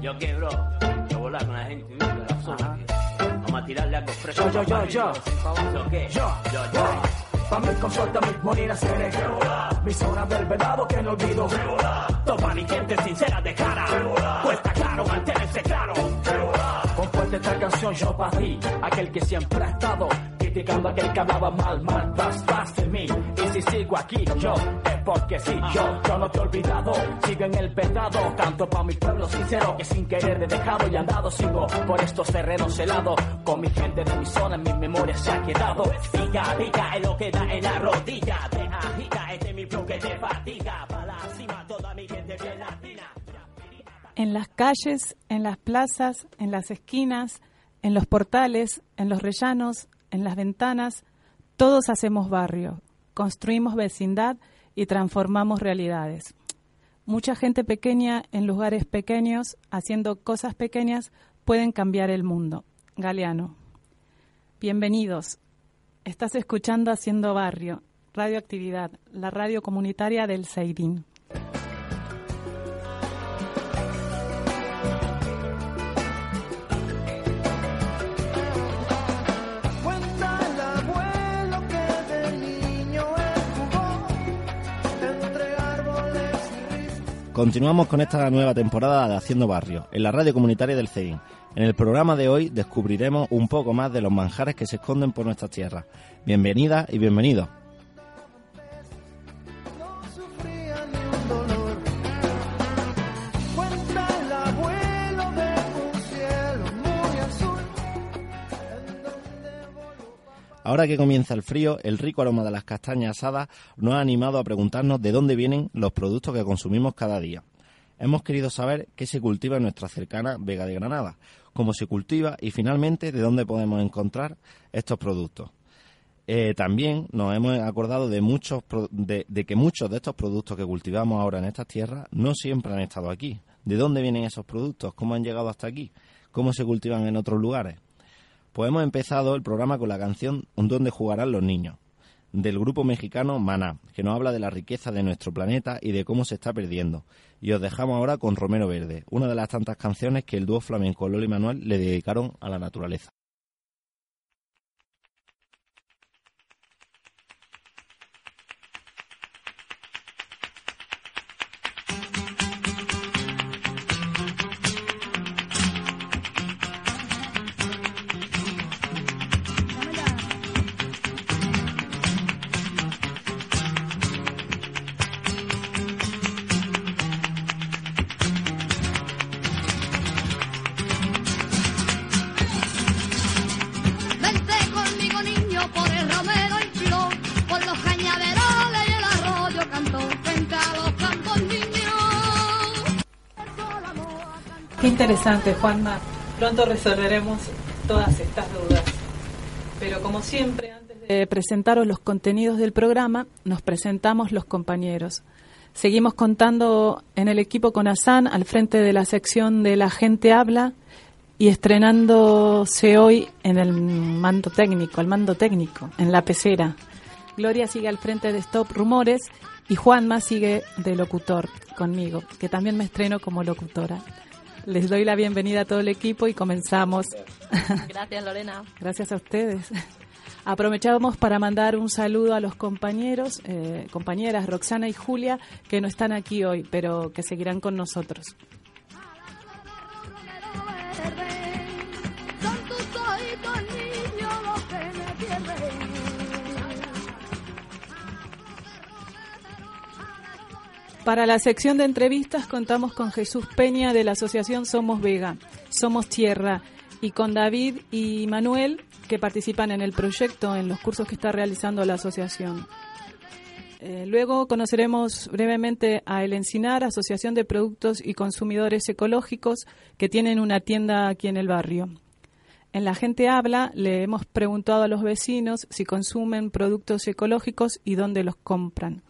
Yo qué, bro. Yo volar con la gente de la zona. Vamos a tirarle algo fresco. Yo, yo, yo, yo. ¿Yo qué? Yo, yo, yo. Pa' mí con suerte mi morir seré Mi zona del venado que no olvido Toma mi gente sincera de cara Cuesta claro mantenerse claro Compuesta esta canción yo para ti Aquel que siempre ha estado Criticando a aquel que hablaba mal, mal, tras, tras de mí. Y si sigo aquí yo Es porque sí, yo, yo no te he olvidado. Sigo en el pecado Canto pa' mi pueblo sincero Que sin querer he dejado y andado. Sigo por estos terrenos helados Con mi gente de mi zona En mi memoria se ha quedado. Diga, es lo que da en la rodilla Te agita, este es mi flow que te fatiga. Pa' la cima toda mi gente bien latina. En las calles, en las plazas, en las esquinas, en los portales, en los rellanos, en las ventanas, todos hacemos barrio, construimos vecindad y transformamos realidades. Mucha gente pequeña en lugares pequeños, haciendo cosas pequeñas, pueden cambiar el mundo. Galeano. Bienvenidos. Estás escuchando Haciendo Barrio, Radioactividad, la radio comunitaria del Seirín. Continuamos con esta nueva temporada de Haciendo Barrio, en la radio comunitaria del CEIN. En el programa de hoy descubriremos un poco más de los manjares que se esconden por nuestras tierras. Bienvenida y bienvenidos. Ahora que comienza el frío, el rico aroma de las castañas asadas nos ha animado a preguntarnos de dónde vienen los productos que consumimos cada día. Hemos querido saber qué se cultiva en nuestra cercana Vega de Granada, cómo se cultiva y finalmente de dónde podemos encontrar estos productos. Eh, también nos hemos acordado de, muchos, de que muchos de estos productos que cultivamos ahora en estas tierras no siempre han estado aquí. ¿De dónde vienen esos productos? ¿Cómo han llegado hasta aquí? ¿Cómo se cultivan en otros lugares? Pues hemos empezado el programa con la canción Donde jugarán los niños, del grupo mexicano Maná, que nos habla de la riqueza de nuestro planeta y de cómo se está perdiendo. Y os dejamos ahora con Romero Verde, una de las tantas canciones que el dúo flamenco Lolo y Manuel le dedicaron a la naturaleza. Interesante, Juanma. Pronto resolveremos todas estas dudas. Pero como siempre, antes de presentaros los contenidos del programa, nos presentamos los compañeros. Seguimos contando en el equipo con Asan al frente de la sección de La Gente Habla y estrenándose hoy en el mando técnico, el mando técnico, en la pecera. Gloria sigue al frente de Stop Rumores y Juanma sigue de locutor conmigo, que también me estreno como locutora. Les doy la bienvenida a todo el equipo y comenzamos. Gracias, Lorena. Gracias a ustedes. Aprovechamos para mandar un saludo a los compañeros, eh, compañeras Roxana y Julia, que no están aquí hoy, pero que seguirán con nosotros. Para la sección de entrevistas contamos con Jesús Peña de la Asociación Somos Vega, Somos Tierra, y con David y Manuel que participan en el proyecto, en los cursos que está realizando la asociación. Eh, luego conoceremos brevemente a El Encinar, Asociación de Productos y Consumidores Ecológicos, que tienen una tienda aquí en el barrio. En La Gente Habla le hemos preguntado a los vecinos si consumen productos ecológicos y dónde los compran.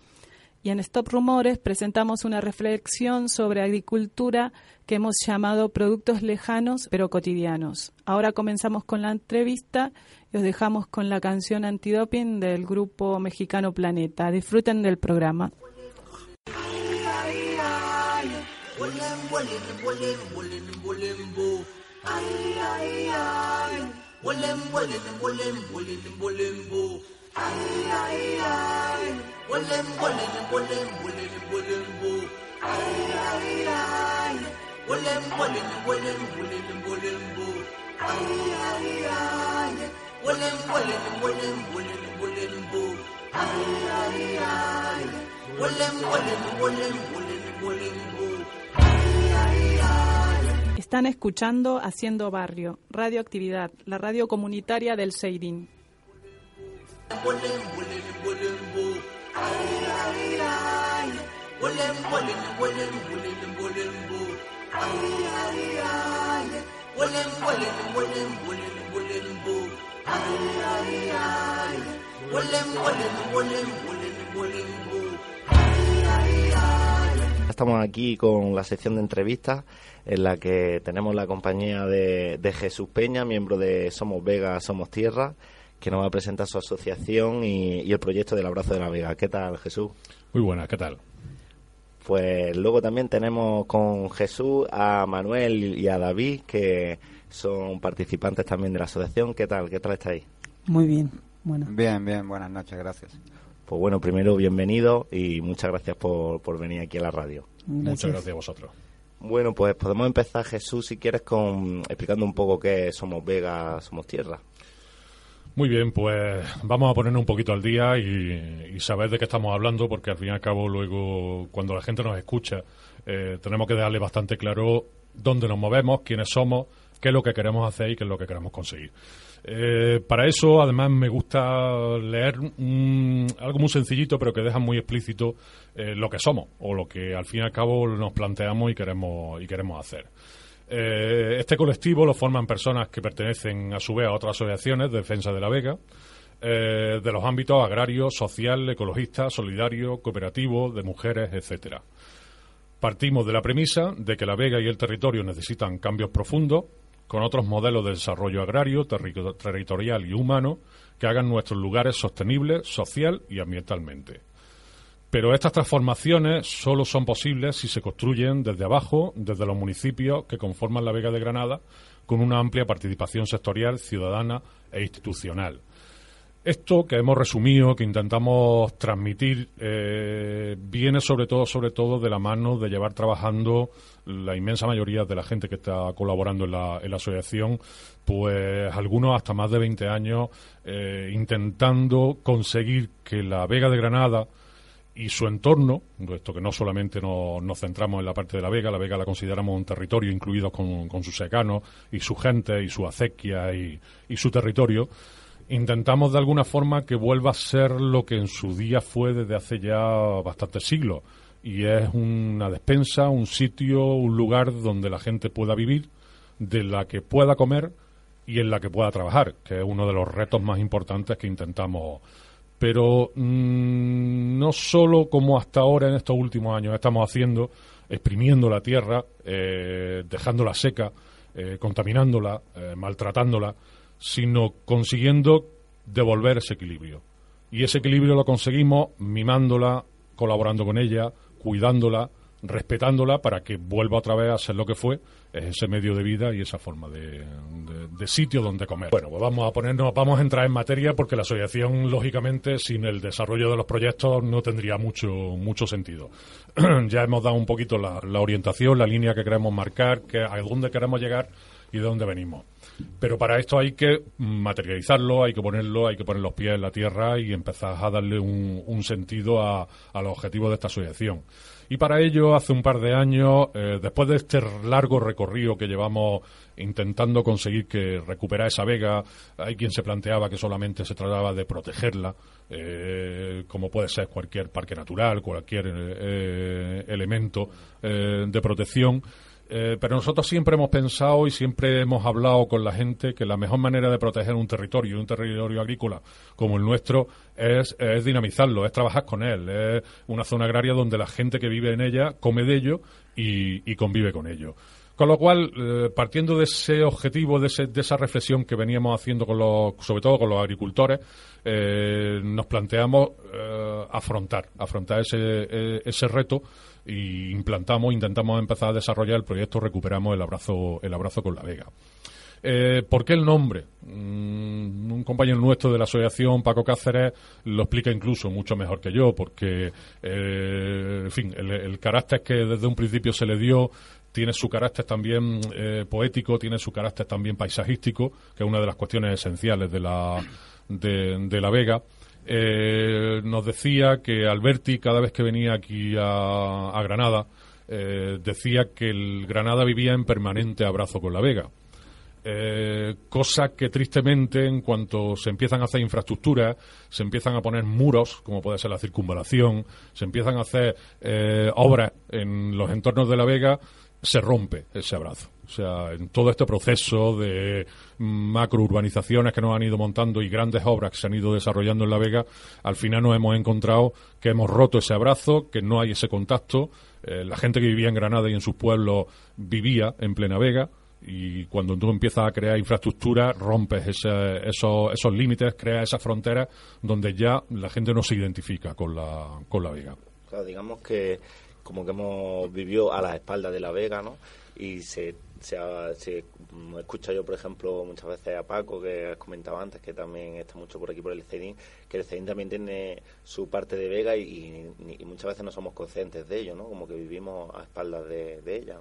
Y en Stop Rumores presentamos una reflexión sobre agricultura que hemos llamado Productos Lejanos pero Cotidianos. Ahora comenzamos con la entrevista y os dejamos con la canción Antidoping del grupo mexicano Planeta. Disfruten del programa. Están escuchando Haciendo Barrio, Radioactividad, la radio comunitaria del Seirín. Estamos aquí con la sección de entrevistas en la que tenemos la compañía de, de Jesús Peña, miembro de Somos Vega, Somos Tierra, que nos va a presentar su asociación y, y el proyecto del Abrazo de la Vega. ¿Qué tal, Jesús? Muy buenas, ¿qué tal? Pues luego también tenemos con Jesús a Manuel y a David, que son participantes también de la asociación. ¿Qué tal? ¿Qué tal estáis? Muy bien, bueno. Bien, bien, buenas noches, gracias. Pues bueno, primero bienvenido y muchas gracias por, por venir aquí a la radio. Muchas gracias a vosotros. Bueno, pues podemos empezar, Jesús, si quieres, con explicando un poco qué somos Vega, somos Tierra. Muy bien, pues vamos a ponernos un poquito al día y, saber de qué estamos hablando, porque al fin y al cabo luego, cuando la gente nos escucha, eh, tenemos que dejarle bastante claro dónde nos movemos, quiénes somos, qué es lo que queremos hacer y qué es lo que queremos conseguir. Eh, para eso, además, me gusta leer algo muy sencillito, pero que deja muy explícito eh, lo que somos o lo que al fin y al cabo nos planteamos y queremos y queremos hacer. Eh, este colectivo lo forman personas que pertenecen a su vez a otras asociaciones de defensa de la Vega, eh, de los ámbitos agrario, social, ecologista, solidario, cooperativo, de mujeres, etcétera. Partimos de la premisa de que la Vega y el territorio necesitan cambios profundos con otros modelos de desarrollo agrario, terri- territorial y humano que hagan nuestros lugares sostenibles social y ambientalmente. Pero estas transformaciones solo son posibles si se construyen desde abajo, desde los municipios que conforman la Vega de Granada, con una amplia participación sectorial, ciudadana e institucional. Esto que hemos resumido, que intentamos transmitir, eh, viene sobre todo, sobre todo de la mano de llevar trabajando la inmensa mayoría de la gente que está colaborando en la, en la asociación, pues algunos hasta más de 20 años, eh, intentando conseguir que la Vega de Granada y su entorno, esto que no solamente nos, nos centramos en la parte de la Vega, la Vega la consideramos un territorio incluido con, con sus secanos y su gente y su acequia y, y su territorio, intentamos de alguna forma que vuelva a ser lo que en su día fue desde hace ya bastantes siglos. Y es una despensa, un sitio, un lugar donde la gente pueda vivir, de la que pueda comer y en la que pueda trabajar, que es uno de los retos más importantes que intentamos. Pero mm, no solo como hasta ahora en estos últimos años estamos haciendo, exprimiendo la tierra, eh, dejándola seca, eh, contaminándola, eh, maltratándola, sino consiguiendo devolver ese equilibrio. Y ese equilibrio lo conseguimos mimándola, colaborando con ella, cuidándola, respetándola para que vuelva otra vez a ser lo que fue, es ese medio de vida y esa forma de, de- sitio donde comer. Bueno, pues vamos a ponernos, vamos a entrar en materia porque la asociación, lógicamente, sin el desarrollo de los proyectos no tendría mucho, mucho sentido. ya hemos dado un poquito la, la orientación, la línea que queremos marcar, que, a dónde queremos llegar y de dónde venimos. Pero para esto hay que materializarlo, hay que ponerlo, hay que poner los pies en la tierra y empezar a darle un, un sentido a, a los objetivos de esta asociación. Y para ello, hace un par de años, eh, después de este largo recorrido que llevamos intentando conseguir que recuperar esa vega, hay quien se planteaba que solamente se trataba de protegerla, eh, como puede ser cualquier parque natural, cualquier eh, elemento eh, de protección. Eh, pero nosotros siempre hemos pensado y siempre hemos hablado con la gente que la mejor manera de proteger un territorio, un territorio agrícola como el nuestro, es, es dinamizarlo, es trabajar con él. Es una zona agraria donde la gente que vive en ella come de ello y, y convive con ello. Con lo cual, eh, partiendo de ese objetivo, de, ese- de esa reflexión que veníamos haciendo, con los, sobre todo con los agricultores, eh, nos planteamos eh, afrontar, afrontar ese, eh, ese reto y implantamos, intentamos empezar a desarrollar el proyecto Recuperamos el abrazo, el abrazo con la Vega. ¿Por qué el nombre? Mm, un compañero nuestro de la asociación, Paco Cáceres, lo explica incluso mucho mejor que yo, porque, en fin, el, el carácter que desde un principio se le dio tiene su carácter también eh, poético, tiene su carácter también paisajístico, que es una de las cuestiones esenciales de la, de, la Vega. Eh, nos decía que Alberti, cada vez que venía aquí a, a Granada, eh, decía que el Granada vivía en permanente abrazo con la Vega. Cosa que tristemente en cuanto se empiezan a hacer infraestructuras, se empiezan a poner muros, como puede ser la circunvalación, se empiezan a hacer obras en los entornos de La Vega, se rompe ese abrazo. O sea, en todo este proceso de macrourbanizaciones que nos han ido montando y grandes obras que se han ido desarrollando en La Vega, al final nos hemos encontrado que hemos roto ese abrazo, que no hay ese contacto. Eh, la gente que vivía en Granada y en sus pueblos vivía en plena Vega y cuando tú empiezas a crear infraestructura rompes ese- esos, límites, creas esas fronteras donde ya la gente no se identifica con la, con la Vega. Claro, digamos que como que hemos vivido a las espaldas de la Vega, ¿no? Y se, se, se escucha yo, por ejemplo, muchas veces a Paco, que has comentado antes, que también está mucho por aquí por el CEDIN, que el CEDIN también tiene su parte de Vega y, muchas veces no somos conscientes de ello, ¿no? Como que vivimos a espaldas de, ella.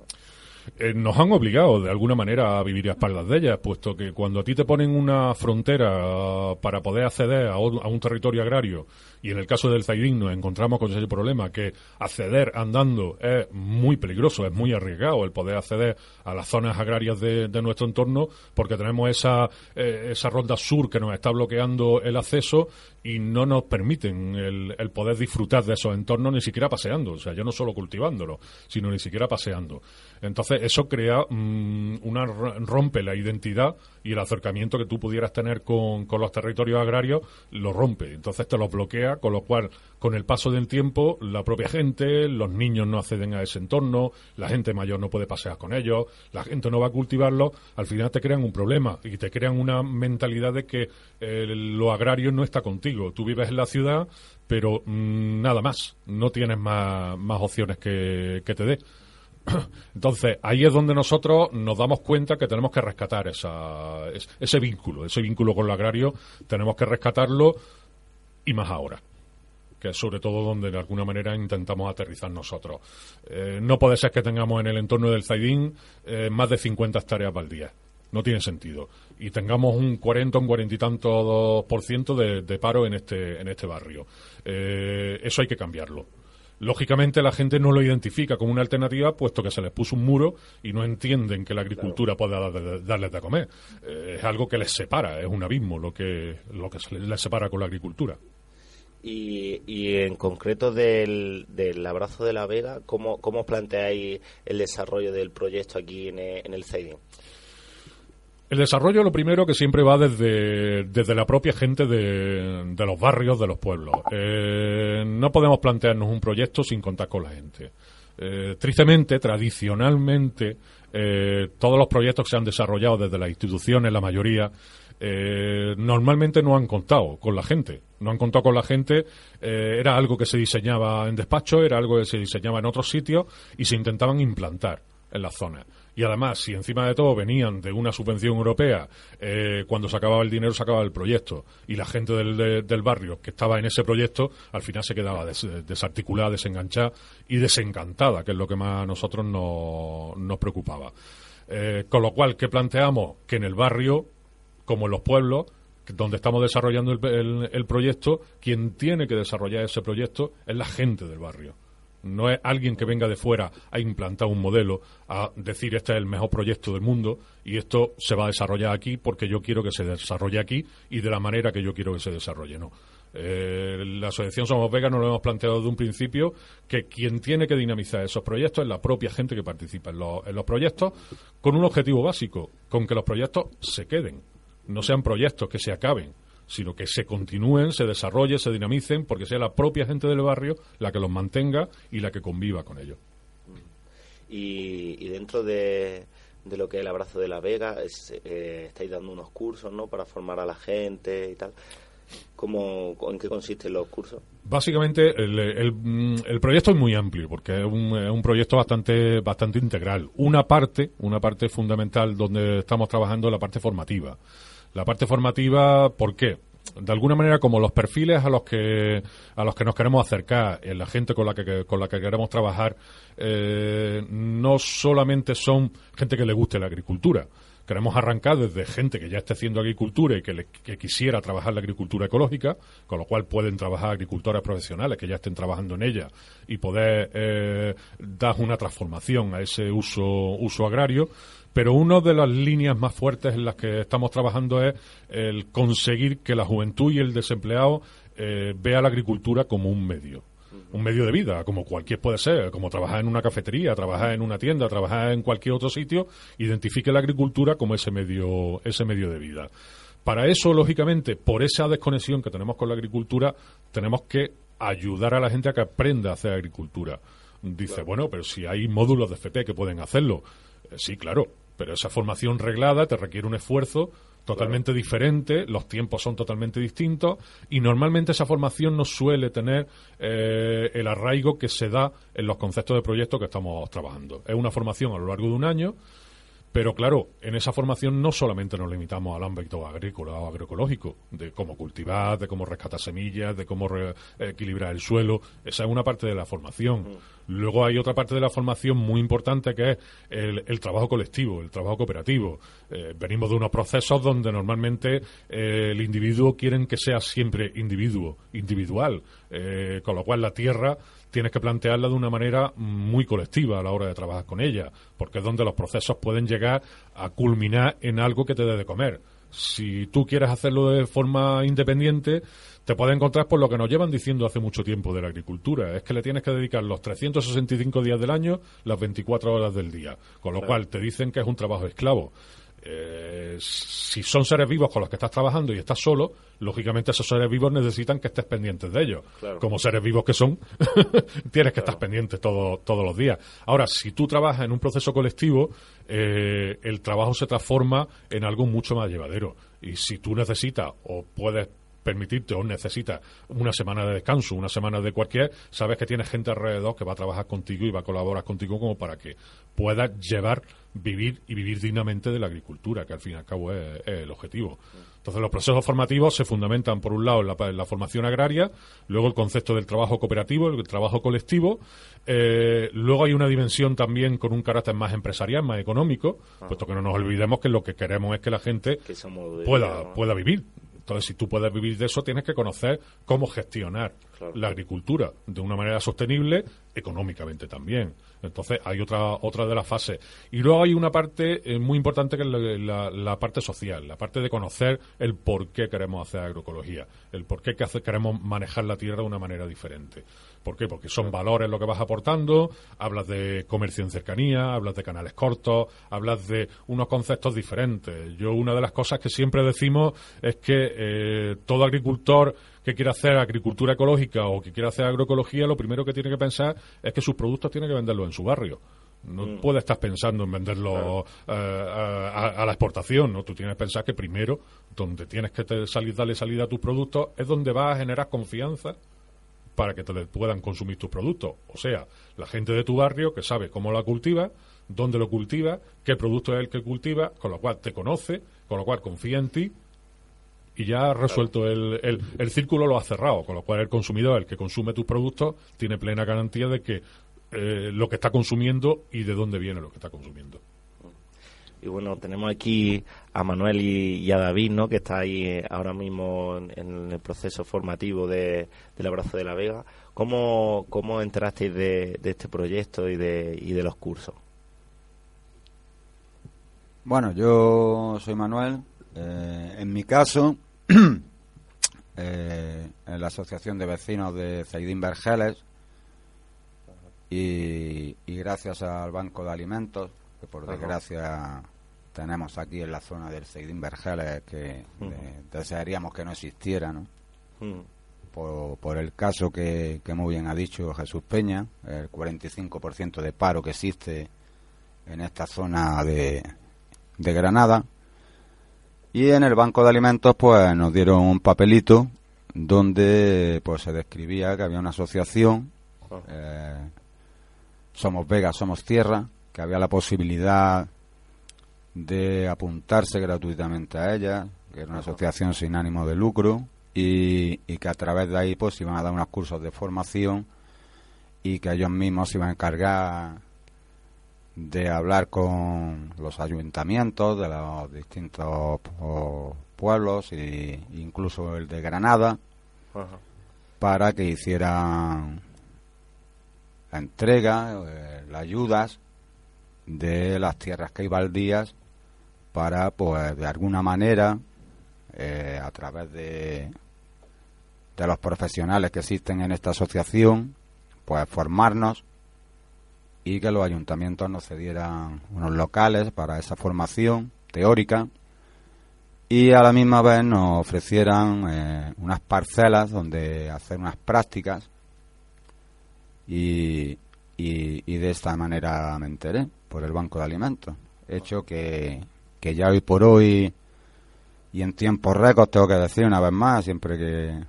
Eh, nos han obligado de alguna manera a vivir a espaldas de ellas, puesto que cuando a ti te ponen una frontera ah, para poder acceder a un territorio agrario, y en el caso del Zaidín nos encontramos con ese problema, que acceder andando es muy peligroso, es muy arriesgado el poder acceder a las zonas agrarias de, de nuestro entorno, porque tenemos esa, eh, esa ronda sur que nos está bloqueando el acceso y no nos permiten el, el poder disfrutar de esos entornos ni siquiera paseando, o sea, ya no solo cultivándolo, sino ni siquiera paseando. Entonces, eso crea mm, una ro- rompe la identidad y el acercamiento que tú pudieras tener con, con los territorios agrarios, lo rompe. Entonces te los bloquea, con lo cual, con el paso del tiempo, la propia gente, los niños no acceden a ese entorno, la gente mayor no puede pasear con ellos, la gente no va a cultivarlo, al final te crean un problema y te crean una mentalidad de que eh, lo agrario no está contigo. Tú vives en la ciudad, pero mm, nada más, no tienes más, más opciones que, que te dé. Entonces, ahí es donde nosotros nos damos cuenta que tenemos que rescatar esa, es- ese vínculo, ese vínculo con lo agrario, tenemos que rescatarlo y más ahora que es sobre todo donde de alguna manera intentamos aterrizar nosotros. Eh, no puede ser que tengamos en el entorno del Zaidín eh, más de 50 hectáreas baldías. No tiene sentido. Y tengamos un 40, un 40 y tanto por ciento de, de paro en este, en este barrio. Eh, eso hay que cambiarlo. Lógicamente la gente no lo identifica como una alternativa puesto que se les puso un muro y no entienden que la agricultura pueda dar- darles de comer. Eh, es algo que les separa, es un abismo lo que, lo que se les- les separa con la agricultura. Y, y en concreto del, del abrazo de la Vega, ¿cómo, cómo planteáis el desarrollo del proyecto aquí en, el- en el CEDIN? El desarrollo, lo primero, que siempre va desde, desde la propia gente de, los barrios, de los pueblos. Eh, no podemos plantearnos un proyecto sin contar con la gente. Eh, tristemente, tradicionalmente, eh, todos los proyectos que se han desarrollado desde las instituciones, la mayoría, eh, normalmente no han contado con la gente. No han contado con la gente. era algo que se diseñaba en despacho, era algo que se diseñaba en otros sitios y se intentaban implantar en las zonas. Y además, si encima de todo venían de una subvención europea, eh, cuando se acababa el dinero se acababa el proyecto. Y la gente del, de- del barrio que estaba en ese proyecto, al final se quedaba des- desarticulada, desenganchada y desencantada, que es lo que más a nosotros no- nos preocupaba. Eh, con lo cual, ¿qué planteamos? Que en el barrio, como en los pueblos, donde estamos desarrollando el, el- el proyecto, quien tiene que desarrollar ese proyecto es la gente del barrio. No es alguien que venga de fuera a implantar un modelo, a decir este es el mejor proyecto del mundo y esto se va a desarrollar aquí porque yo quiero que se desarrolle aquí y de la manera que yo quiero que se desarrolle. No. Eh, la Asociación Somos Vega nos lo hemos planteado desde un principio que quien tiene que dinamizar esos proyectos es la propia gente que participa en los proyectos con un objetivo básico, con que los proyectos se queden, no sean proyectos que se acaben sino que se continúen, se desarrollen, se dinamicen, porque sea la propia gente del barrio la que los mantenga y la que conviva con ellos. Y, y dentro de, de lo que es el abrazo de la Vega, es, eh, estáis dando unos cursos, ¿no? Para formar a la gente y tal. ¿Cómo, ¿En qué consisten los cursos? Básicamente, el, el, mm, el proyecto es muy amplio porque es un, es un proyecto bastante, bastante integral. Una parte, una parte fundamental donde estamos trabajando es la parte formativa. La parte formativa, ¿por qué? de alguna manera como los perfiles a los que a los que nos queremos acercar eh, la gente con la que con la que queremos trabajar eh, no solamente son gente que le guste la agricultura queremos arrancar desde gente que ya esté haciendo agricultura y que, le- que quisiera trabajar la agricultura ecológica, con lo cual pueden trabajar agricultores profesionales que ya estén trabajando en ella y poder eh, dar una transformación a ese uso, uso agrario. Pero una de las líneas más fuertes en las que estamos trabajando es el conseguir que la juventud y el desempleado eh, vea la agricultura como un medio un medio de vida, como cualquier puede ser, como trabajar en una cafetería, trabajar en una tienda, trabajar en cualquier otro sitio, identifique la agricultura como ese medio, ese medio de vida. Para eso, lógicamente, por esa desconexión que tenemos con la agricultura, tenemos que ayudar a la gente a que aprenda a hacer agricultura. Dice, bueno, pero si hay módulos de FP que pueden hacerlo. Sí, claro, pero esa formación reglada te requiere un esfuerzo totalmente diferente, los tiempos son totalmente distintos y normalmente esa formación no suele tener eh, el arraigo que se da en los conceptos de proyecto que estamos trabajando. Es una formación a lo largo de un año, pero claro, en esa formación no solamente nos limitamos al ámbito agrícola o agroecológico, de cómo cultivar, de cómo rescatar semillas, de cómo re- equilibrar el suelo. Esa es una parte de la formación. Luego hay otra parte de la formación muy importante que es el, trabajo colectivo, el trabajo cooperativo. Eh, venimos de unos procesos donde normalmente eh, el individuo quieren que sea siempre individuo, individual, eh, con lo cual la tierra tienes que plantearla de una manera muy colectiva a la hora de trabajar con ella, porque es donde los procesos pueden llegar a culminar en algo que te dé de comer. Si tú quieres hacerlo de forma independiente, te puedes encontrar por lo que nos llevan diciendo hace mucho tiempo de la agricultura. Es que le tienes que dedicar los 365 días del año, las 24 horas del día. Con lo cual te dicen que es un trabajo esclavo. Eh, si son seres vivos con los que estás trabajando y estás solo, lógicamente esos seres vivos necesitan que estés pendientes de ellos. Claro. Como seres vivos que son, tienes que estar pendiente todo- todos los días. Ahora, si tú trabajas en un proceso colectivo, eh, el trabajo se transforma en algo mucho más llevadero. Y si tú necesitas o puedes permitirte o necesitas una semana de descanso, una semana de cualquier, sabes que tienes gente alrededor que va a trabajar contigo y va a colaborar contigo como para que puedas llevar, vivir y vivir dignamente de la agricultura, que al fin y al cabo es, es el objetivo. Entonces los procesos formativos se fundamentan por un lado en la, en la formación agraria, luego el concepto del trabajo cooperativo, el trabajo colectivo, eh, luego hay una dimensión también con un carácter más empresarial, más económico, puesto que no nos olvidemos que lo que queremos es que la gente Que pueda, vida, ¿no? pueda vivir. Entonces, si tú puedes vivir de eso, tienes que conocer cómo gestionar Claro. la agricultura de una manera sostenible, económicamente también. Entonces, hay otra otra de las fases. Y luego hay una parte eh, muy importante que es la, la- la parte social, la parte de conocer el por qué queremos hacer agroecología, el por qué que hace- queremos manejar la tierra de una manera diferente. ¿Por qué? Porque son valores lo que vas aportando, hablas de comercio en cercanía, hablas de canales cortos, hablas de unos conceptos diferentes. Yo una de las cosas que siempre decimos es que eh, todo agricultor que quiera hacer agricultura ecológica o que quiera hacer agroecología, lo primero que tiene que pensar es que sus productos tiene que venderlos en su barrio. No puede estar pensando en venderlo eh, a, a- a la exportación, ¿no? Tú tienes que pensar que primero, donde tienes que te- salir, darle salida a tus productos, es donde vas a generar confianza para que te puedan consumir tus productos. O sea, la gente de tu barrio que sabe cómo la cultiva, dónde lo cultiva, qué producto es el que cultiva, con lo cual te conoce, con lo cual confía en ti y ya has resuelto el, el, el círculo, lo has cerrado, con lo cual el consumidor, el que consume tus productos, tiene plena garantía de que eh, lo que está consumiendo y de dónde viene lo que está consumiendo. Y bueno, tenemos aquí a Manuel y, a David, ¿no? Que está ahí eh, ahora mismo en, el proceso formativo de, del Abrazo de la Vega. ¿Cómo, cómo enterasteis de, de este proyecto y de, y de los cursos? Bueno, yo soy Manuel. Eh, en mi caso, eh, en la Asociación de Vecinos de Zaidín Vergeles y gracias al Banco de Alimentos, que por Ajá. desgracia tenemos aquí en la zona del Zaidín Vergeles, que eh, desearíamos que no existiera, ¿no? Por, por el caso que, que muy bien ha dicho Jesús Peña, el 45% de paro que existe en esta zona de, de Granada. Y en el banco de alimentos, pues nos dieron un papelito donde pues se describía que había una asociación, eh, Somos Vega, Somos Tierra, que había la posibilidad de apuntarse gratuitamente a ella, que era una asociación sin ánimo de lucro, y, y que a través de ahí pues iban a dar unos cursos de formación y que ellos mismos se iban a encargar de hablar con los ayuntamientos de los distintos po- pueblos e incluso el de Granada Ajá. para que hicieran la entrega, eh, las ayudas de las tierras que hay baldías para, pues, de alguna manera, eh, a través de, de los profesionales que existen en esta asociación, pues formarnos y que los ayuntamientos nos cedieran unos locales para esa formación teórica y a la misma vez nos ofrecieran eh, unas parcelas donde hacer unas prácticas y, y, y de esta manera me enteré por el Banco de Alimentos. Hecho que, que ya hoy por hoy y en tiempos récords tengo que decir una vez más, siempre que,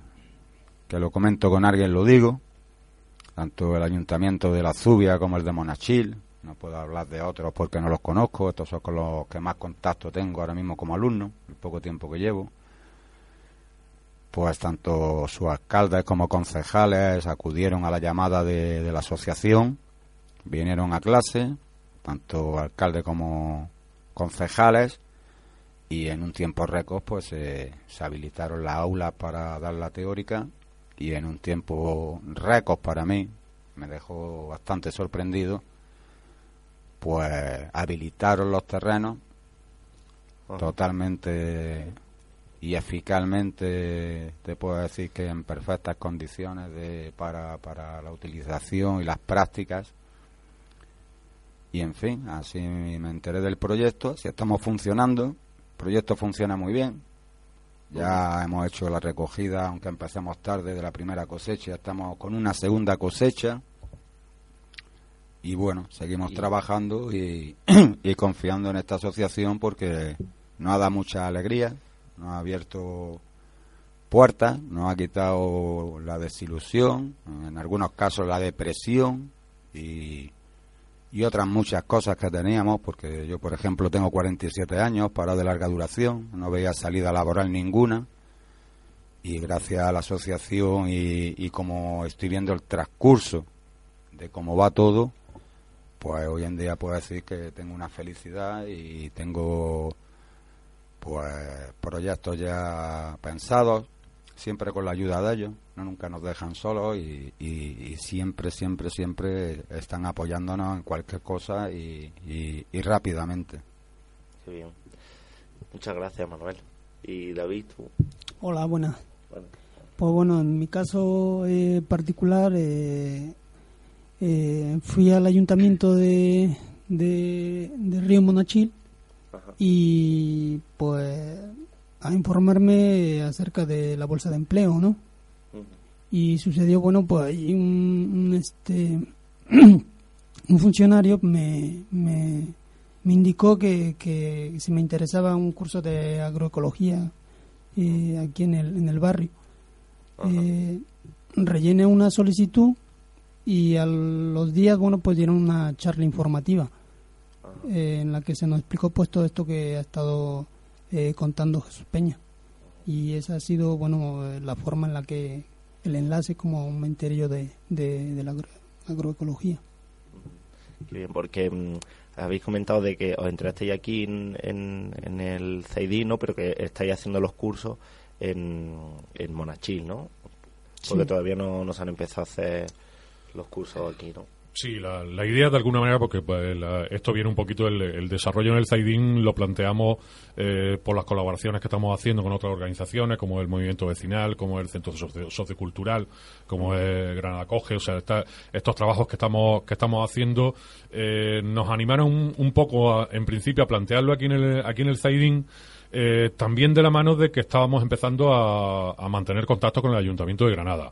que lo comento con alguien lo digo, tanto el Ayuntamiento de la Zubia como el de Monachil, no puedo hablar de otros porque no los conozco, estos son con los que más contacto tengo ahora mismo como alumno, el poco tiempo que llevo. Pues tanto sus alcaldes como concejales acudieron a la llamada de, de la asociación, vinieron a clase, tanto alcalde como concejales, y en un tiempo récord pues eh, se habilitaron las aulas para dar la teórica y en un tiempo récord para mí, me dejó bastante sorprendido, pues habilitaron los terrenos totalmente y eficazmente te puedo decir que en perfectas condiciones de, para, para la utilización y las prácticas y en fin, así me enteré del proyecto, así estamos funcionando, el proyecto funciona muy bien, ya hemos hecho la recogida, aunque empecemos tarde de la primera cosecha, estamos con una segunda cosecha. Y bueno, seguimos trabajando y, y confiando en esta asociación porque nos ha dado mucha alegría, nos ha abierto puertas, nos ha quitado la desilusión, en algunos casos la depresión y, y otras muchas cosas que teníamos, porque yo, por ejemplo, tengo 47 años, paro de larga duración, no veía salida laboral ninguna, y gracias a la asociación y, y como estoy viendo el transcurso de cómo va todo, pues hoy en día puedo decir que tengo una felicidad y tengo pues proyectos ya pensados, siempre con la ayuda de ellos, no nunca nos dejan solos y, y- y siempre, siempre, siempre están apoyándonos en cualquier cosa y, y- y rápidamente. Qué bien. Muchas gracias, Manuel. Y David, tú. Hola, buenas. Bueno, Pues bueno, en mi caso eh, particular, eh, eh, fui al ayuntamiento de, de, de Río Monachil Ajá. y pues a informarme acerca de la bolsa de empleo, ¿no? Y sucedió, bueno, pues ahí un, un, este un funcionario me, me, me indicó que, que si me interesaba un curso de agroecología eh, aquí en el, en el barrio. Eh, rellené una solicitud y a los días, bueno, pues dieron una charla informativa eh, en la que se nos explicó pues todo esto que ha estado eh, contando Jesús Peña. Y esa ha sido, bueno, eh, la forma en la que el enlace como me enteré yo de, de, de la agro- agroecología. Bien, porque mm, habéis comentado de que os enterasteis aquí en, en, en el CEIDI, ¿no? Pero que estáis haciendo los cursos en, en Monachil, ¿no? Porque Sí. todavía no, no se han empezado a hacer los cursos aquí, ¿no? Sí, la, idea de alguna manera, porque pues, la- esto viene un poquito, el, desarrollo en el Zaidín lo planteamos eh, por las colaboraciones que estamos haciendo con otras organizaciones, como el Movimiento Vecinal, como el Centro Socio- Sociocultural, como es Granada Coge, o sea, esta- estos trabajos que estamos, que estamos haciendo eh, nos animaron un, un poco, a- en principio, a plantearlo aquí en el, aquí en el Zaidín, eh, también de la mano de que estábamos empezando a, a mantener contacto con el Ayuntamiento de Granada.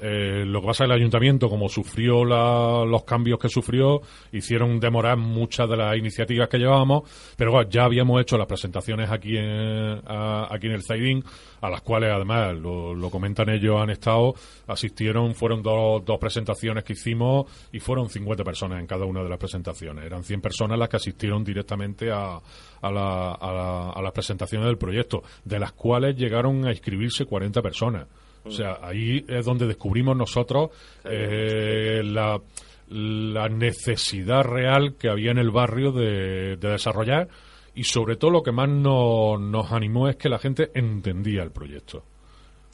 Eh, lo que pasa es que el Ayuntamiento, como sufrió la- los cambios que sufrió, hicieron demorar muchas de las iniciativas que llevábamos, pero bueno, ya habíamos hecho las presentaciones aquí en, a- aquí en el Zaidín, a las cuales además, lo, lo comentan ellos, han estado, asistieron, fueron dos, dos presentaciones que hicimos y fueron 50 personas en cada una de las presentaciones. Eran 100 personas las que asistieron directamente a, a, la- a la- a las presentaciones del proyecto, de las cuales llegaron a inscribirse 40 personas. O sea, ahí es donde descubrimos nosotros eh, la, la necesidad real que había en el barrio de, de desarrollar y sobre todo lo que más nos, nos animó es que la gente entendía el proyecto.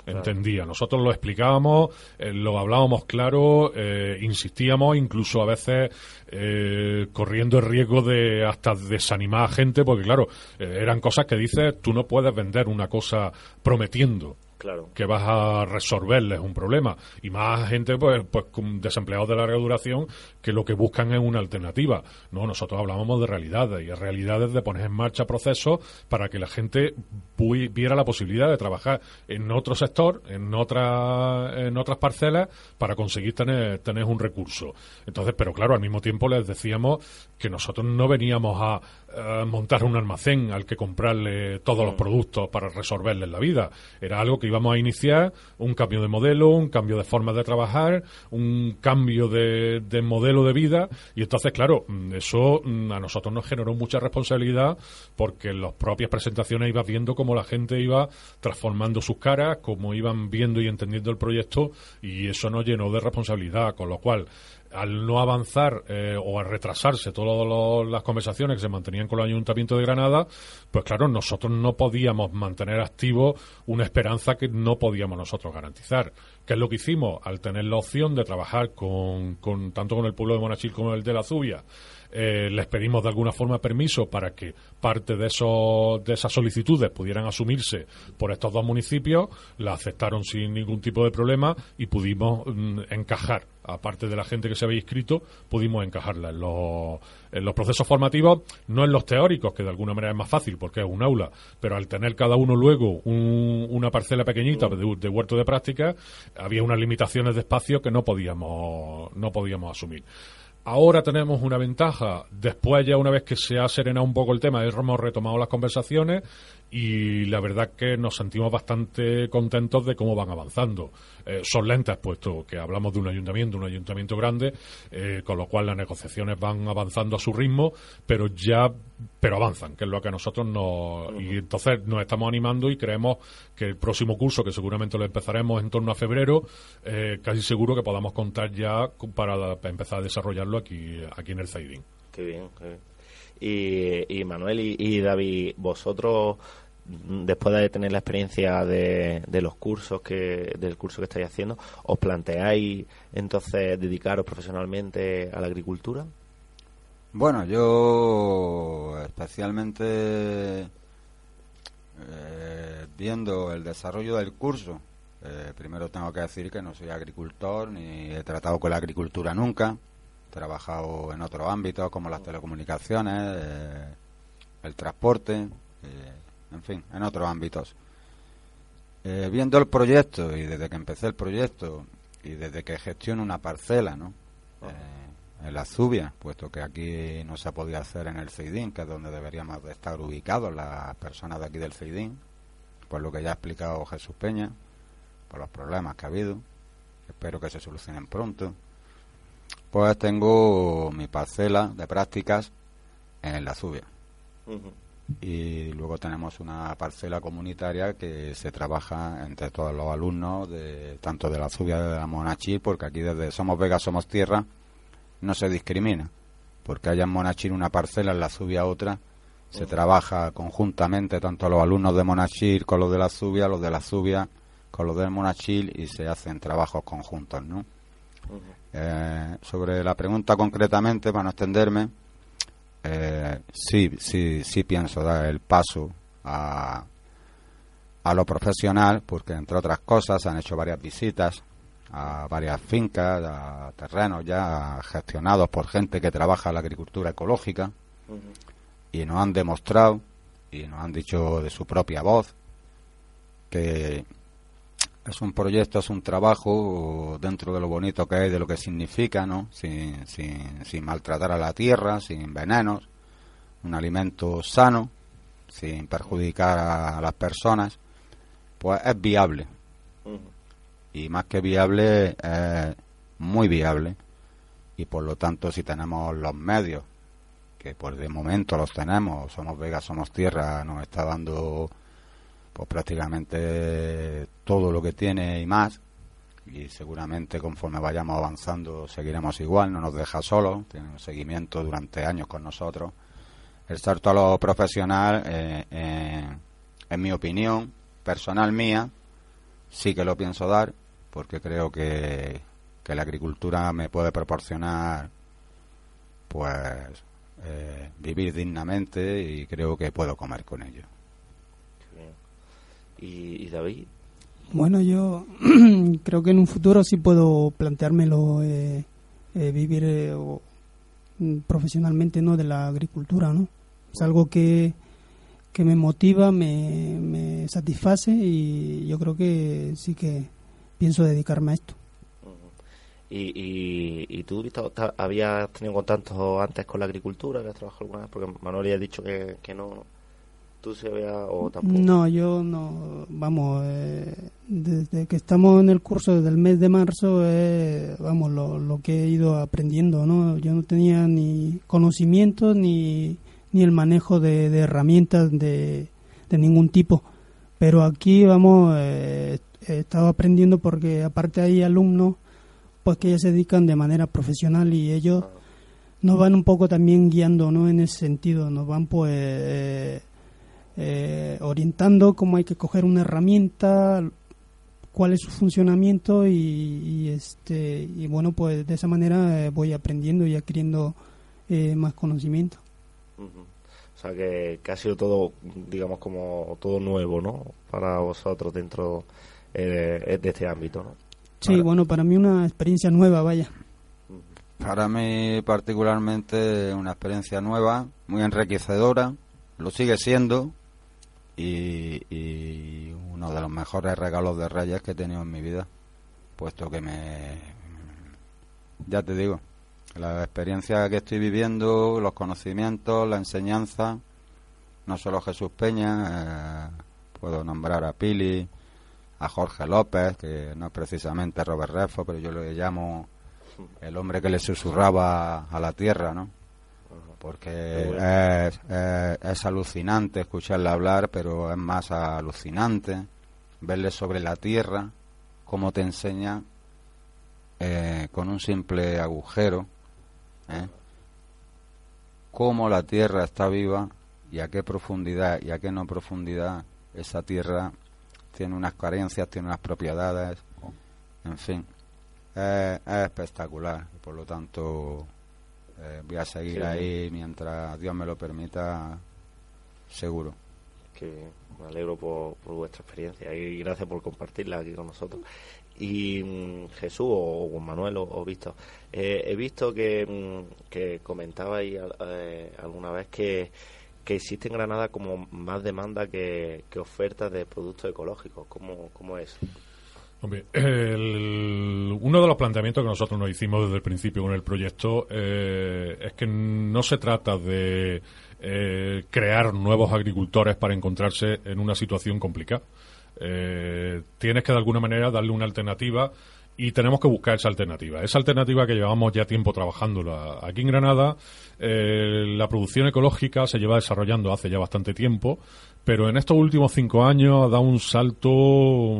Entendía. Nosotros lo explicábamos, eh, lo hablábamos claro, eh, insistíamos, incluso a veces eh, corriendo el riesgo de hasta desanimar a gente, porque claro, eran cosas que dices, tú no puedes vender una cosa prometiendo Que vas a resolverles un problema. Y más gente pues pues desempleados de larga duración que lo que buscan es una alternativa. No nosotros hablábamos de realidades y realidades de poner en marcha procesos para que la gente viera la posibilidad de trabajar en otro sector en otra en otras parcelas para conseguir tener tener un recurso. Entonces pero claro al mismo tiempo les decíamos que nosotros no veníamos a eh, montar un almacén al que comprarle todos los productos para resolverles la vida. Era algo que íbamos a iniciar, un cambio de modelo, un cambio de forma de trabajar, un cambio de, de modelo de vida. Y entonces, claro, mm, eso mm, a nosotros nos generó mucha responsabilidad porque en las propias presentaciones ibas viendo cómo la gente iba transformando sus caras, cómo iban viendo y entendiendo el proyecto y eso nos llenó de responsabilidad. Con lo cual, al no avanzar eh, o a retrasarse todas las conversaciones que se mantenían con el Ayuntamiento de Granada, pues claro, nosotros no podíamos mantener activo una esperanza que no podíamos nosotros garantizar. ¿Qué es lo que hicimos? Al tener la opción de trabajar con, con- tanto con el pueblo de Monachil como el de la Zubia, eh, les pedimos de alguna forma permiso para que parte de, esos, de esas solicitudes pudieran asumirse por estos dos municipios, la aceptaron sin ningún tipo de problema y pudimos mm, encajar, aparte de la gente que se había inscrito, pudimos encajarla en los, en los procesos formativos, no en los teóricos, que de alguna manera es más fácil porque es un aula, pero al tener cada uno luego un- una parcela pequeñita de, de huerto de práctica, había unas limitaciones de espacio que no podíamos, no podíamos asumir. Ahora tenemos una ventaja. Después, ya una vez que se ha serenado un poco el tema, hemos retomado las conversaciones y la verdad que nos sentimos bastante contentos de cómo van avanzando. Eh, son lentas, puesto que hablamos de un ayuntamiento, un ayuntamiento grande, eh, con lo cual las negociaciones van avanzando a su ritmo, pero ya, pero avanzan, que es lo que a nosotros nos. Y entonces nos estamos animando y creemos que el próximo curso, que seguramente lo empezaremos en torno a febrero, eh, casi seguro que podamos contar ya para empezar a desarrollarlo aquí, aquí en el Zaidín. Qué bien, qué bien. Y, Manuel y, David, vosotros, mm, después de tener la experiencia de, de los cursos que del curso que estáis haciendo, ¿os planteáis entonces dedicaros profesionalmente a la agricultura? Bueno, yo especialmente eh, viendo el desarrollo del curso, eh, primero tengo que decir que no soy agricultor ni he tratado con la agricultura nunca. Trabajado en otros ámbitos como las telecomunicaciones, eh, el transporte, eh, en fin, en otros ámbitos. Eh, viendo el proyecto y desde que empecé el proyecto y desde que gestiono una parcela, ¿no? Eh, en la Zubia, puesto que aquí no se podía hacer en el Ceidín, que es donde deberíamos de estar ubicados las personas de aquí del Ceidín, por lo que ya ha explicado Jesús Peña, por los problemas que ha habido, espero que se solucionen pronto. Pues tengo mi parcela de prácticas en la Zubia. Y luego tenemos una parcela comunitaria que se trabaja entre todos los alumnos de tanto de la Zubia de la Monachil porque aquí desde Somos Vega Somos Tierra no se discrimina. Porque haya en Monachil una parcela en la Zubia otra se trabaja conjuntamente tanto los alumnos de Monachil con los de la Zubia los de la Zubia con los del Monachil y se hacen trabajos conjuntos ¿no? Eh, sobre la pregunta concretamente para no extenderme eh, sí, sí, sí pienso dar el paso a, a lo profesional, porque entre otras cosas han hecho varias visitas a varias fincas, a terrenos ya gestionados por gente que trabaja la agricultura ecológica y nos han demostrado y nos han dicho de su propia voz que es un proyecto, es un trabajo dentro de lo bonito que es, de lo que significa, ¿no? Sin, sin, sin maltratar a la tierra, sin venenos, un alimento sano, sin perjudicar a las personas, pues es viable. Y más que viable, es muy viable. Y por lo tanto, si tenemos los medios, que pues de momento los tenemos, somos Vega, somos Tierra, nos está dando pues prácticamente todo lo que tiene y más y seguramente conforme vayamos avanzando seguiremos igual, no nos deja solos, tiene un seguimiento durante años con nosotros. El salto a lo profesional, eh, eh, en mi opinión, personal mía, sí que lo pienso dar, porque creo que, que la agricultura me puede proporcionar, pues, eh, vivir dignamente y creo que puedo comer con ello. ¿Y, y David? Bueno, yo creo que en un futuro sí puedo planteármelo eh, eh, vivir eh, o, mm, profesionalmente no de la agricultura, ¿no? Es algo que, que me motiva, me, me satisface y yo creo que sí que pienso dedicarme a esto. ¿Y, y, y tú Víctor, habías tenido contacto antes con la agricultura? ¿Habías trabajado alguna vez? Porque Manuel ya ha dicho que, que no. ¿No? ¿Tú se había o tampoco? No, yo no, vamos, eh, desde que estamos en el curso desde el mes de marzo, eh, vamos, lo, lo que he ido aprendiendo, ¿no? Yo no tenía ni conocimiento ni, ni el manejo de, de herramientas de, de ningún tipo, pero aquí, vamos, eh, he estado aprendiendo porque aparte hay alumnos pues que ya se dedican de manera profesional y ellos nos van un poco también guiando, ¿no? En ese sentido, nos van pues... eh, orientando cómo hay que coger una herramienta, cuál es su funcionamiento y, y, este y bueno pues de esa manera eh, voy aprendiendo y adquiriendo eh, más conocimiento. O sea que, que ha sido todo, digamos, como todo nuevo, ¿no? Para vosotros dentro eh, de este ámbito, ¿no? Sí, bueno, para mí una experiencia nueva, vaya. Para mí particularmente una experiencia nueva, muy enriquecedora, lo sigue siendo y, uno de los mejores regalos de Reyes que he tenido en mi vida, puesto que me... Ya te digo, la experiencia que estoy viviendo, los conocimientos, la enseñanza, no solo Jesús Peña, eh, puedo nombrar a Pili, a Jorge López, que no es precisamente Robert Redford, pero yo lo llamo el hombre que le susurraba a la tierra, ¿no? Porque es, es, es alucinante escucharle hablar, pero es más alucinante verle sobre la tierra, cómo te enseña eh, con un simple agujero, ¿eh? cómo la tierra está viva y a qué profundidad y a qué no profundidad esa tierra tiene unas carencias, tiene unas propiedades, en fin, es, es espectacular. Por lo tanto, eh, voy a seguir Sí. ahí mientras Dios me lo permita, seguro. Que me alegro por, por vuestra experiencia y gracias por compartirla aquí con nosotros. Y mm, Jesús o, o Manuel o, o Víctor, eh, he visto que, mm, que comentabais eh, alguna vez que, que existe en Granada como más demanda que, que oferta de productos ecológicos. ¿Cómo, cómo es? Uno de los planteamientos que nosotros nos hicimos desde el principio con el proyecto eh, es que no se trata de eh, crear nuevos agricultores para encontrarse en una situación complicada. Eh, tienes que de alguna manera darle una alternativa y tenemos que buscar esa alternativa. Esa alternativa que llevamos ya tiempo trabajándola. Aquí en Granada, eh, la producción ecológica se lleva desarrollando hace ya bastante tiempo, pero en estos últimos cinco años ha dado un salto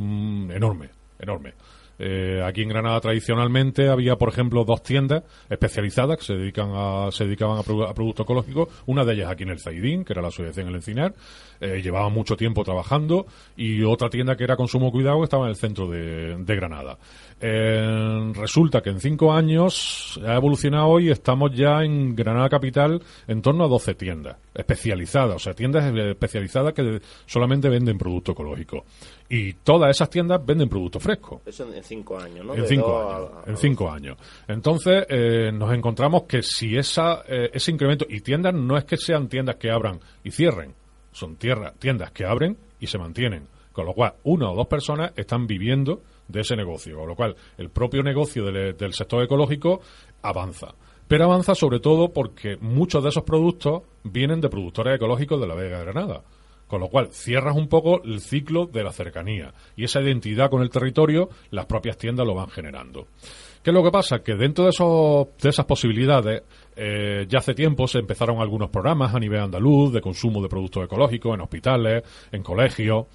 mm, enorme, enorme. Eh, aquí en Granada tradicionalmente había, por ejemplo, dos tiendas especializadas que se dedican a, se dedicaban a, produ- a productos ecológicos. Una de ellas aquí en el Zaidín, que era la asociación El Encinar, eh, llevaba mucho tiempo trabajando, y otra tienda que era Consumo Cuidado estaba en el centro de, de Granada. Eh, resulta que en cinco años ha evolucionado y estamos ya en Granada Capital en torno a 12 tiendas especializadas, o sea, tiendas eh, especializadas que solamente venden producto ecológico. Y todas esas tiendas venden producto fresco. Eso en, cinco años, ¿no? En cinco años. a- a- En cinco años. Entonces, eh, nos encontramos que si esa, eh, ese incremento, y tiendas no es que sean tiendas que abran y cierren, son tierra, tiendas que abren y se mantienen. Con lo cual, una o dos personas están viviendo de ese negocio. Con lo cual, el propio negocio del, del sector ecológico avanza. Pero avanza sobre todo porque muchos de esos productos vienen de productores ecológicos de la Vega de Granada. Con lo cual, cierras un poco el ciclo de la cercanía. Y esa identidad con el territorio, las propias tiendas lo van generando. ¿Qué es lo que pasa? Que dentro de, esos, de esas posibilidades, eh, ya hace tiempo se empezaron algunos programas a nivel andaluz de consumo de productos ecológicos en hospitales, en colegios,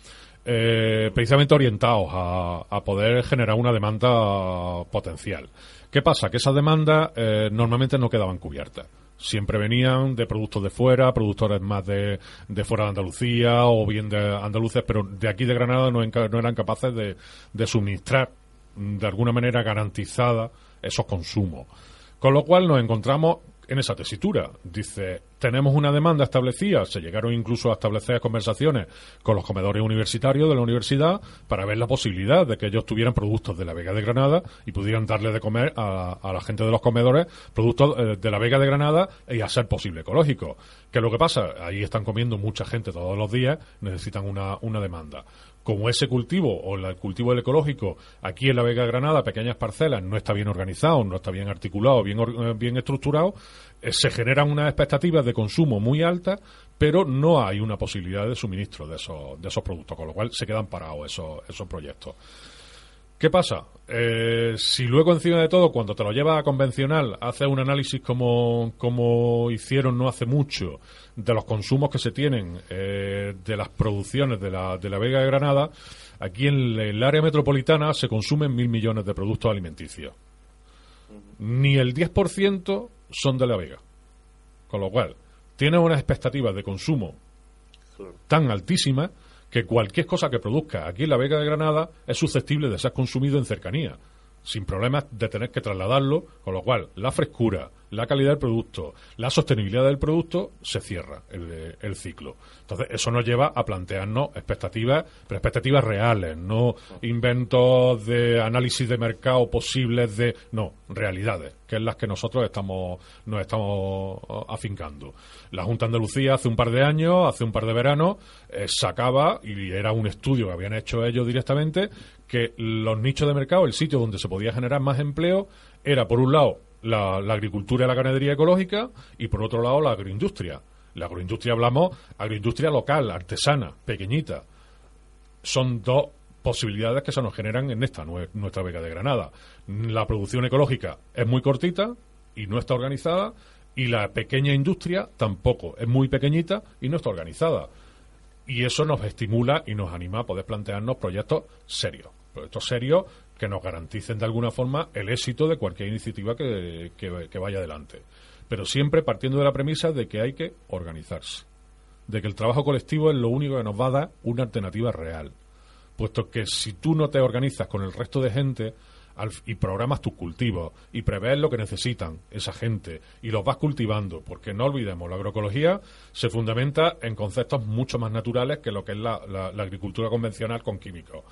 eh, precisamente orientados a, poder generar una demanda potencial. ¿Qué pasa? Que esas demandas eh, normalmente no quedaban cubiertas. Siempre venían de productos de fuera, productores más de, de fuera de Andalucía o bien de andaluces, pero de aquí de Granada no, eran capaces de, de suministrar de alguna manera garantizada esos consumos. Con lo cual nos encontramos en esa tesitura. Dice, tenemos una demanda establecida, se llegaron incluso a establecer conversaciones con los comedores universitarios de la universidad para ver la posibilidad de que ellos tuvieran productos de la Vega de Granada y pudieran darle de comer a, la gente de los comedores productos eh, de la Vega de Granada y a ser posible ecológico. ¿Qué es lo que pasa? Ahí están comiendo mucha gente todos los días, necesitan una, una demanda como ese cultivo o el cultivo del ecológico aquí en la Vega de Granada, pequeñas parcelas, no está bien organizado, no está bien articulado, bien, eh, bien estructurado, eh, se generan unas expectativas de consumo muy altas, pero no hay una posibilidad de suministro de esos, de esos productos, con lo cual se quedan parados esos, esos proyectos. ¿Qué pasa? Eh, si luego encima de todo, cuando te lo llevas a convencional, haces un análisis como, como hicieron no hace mucho de los consumos que se tienen eh, de las producciones de la, de la Vega de Granada, aquí en el área metropolitana se consumen mil millones de productos alimenticios. Ni el 10% son de la Vega. Con lo cual, tienes unas expectativas de consumo tan altísimas que cualquier cosa que produzca aquí en la Vega de Granada es susceptible de ser consumido en cercanía, sin problemas de tener que trasladarlo, con lo cual la frescura, la calidad del producto, la sostenibilidad del producto, se cierra el, el ciclo. Entonces, eso nos lleva a plantearnos expectativas, pero expectativas reales, no inventos de análisis de mercado posibles de, no, realidades, que es las que nosotros estamos, nos estamos afincando. La Junta Andalucía hace un par de años, hace un par de veranos, eh, sacaba, y era un estudio que habían hecho ellos directamente, que los nichos de mercado, el sitio donde se podía generar más empleo, era por un lado la, agricultura y la ganadería ecológica y por otro lado la agroindustria. La agroindustria hablamos agroindustria local, artesana, pequeñita. Son dos posibilidades que se nos generan en esta nue- nuestra Vega de Granada. La producción ecológica es muy cortita y no está organizada y la pequeña industria tampoco es muy pequeñita y no está organizada. Y eso nos estimula y nos anima a poder plantearnos proyectos serios. Proyectos serios que nos garanticen de alguna forma el éxito de cualquier iniciativa que, que- vaya adelante. Pero siempre partiendo de la premisa de que hay que organizarse. De que el trabajo colectivo es lo único que nos va a dar una alternativa real. Puesto que si tú no te organizas con el resto de gente y programas tus cultivos y prevés lo que necesitan esa gente y los vas cultivando, porque no olvidemos, la agroecología se fundamenta en conceptos mucho más naturales que lo que es la agricultura convencional con químicos.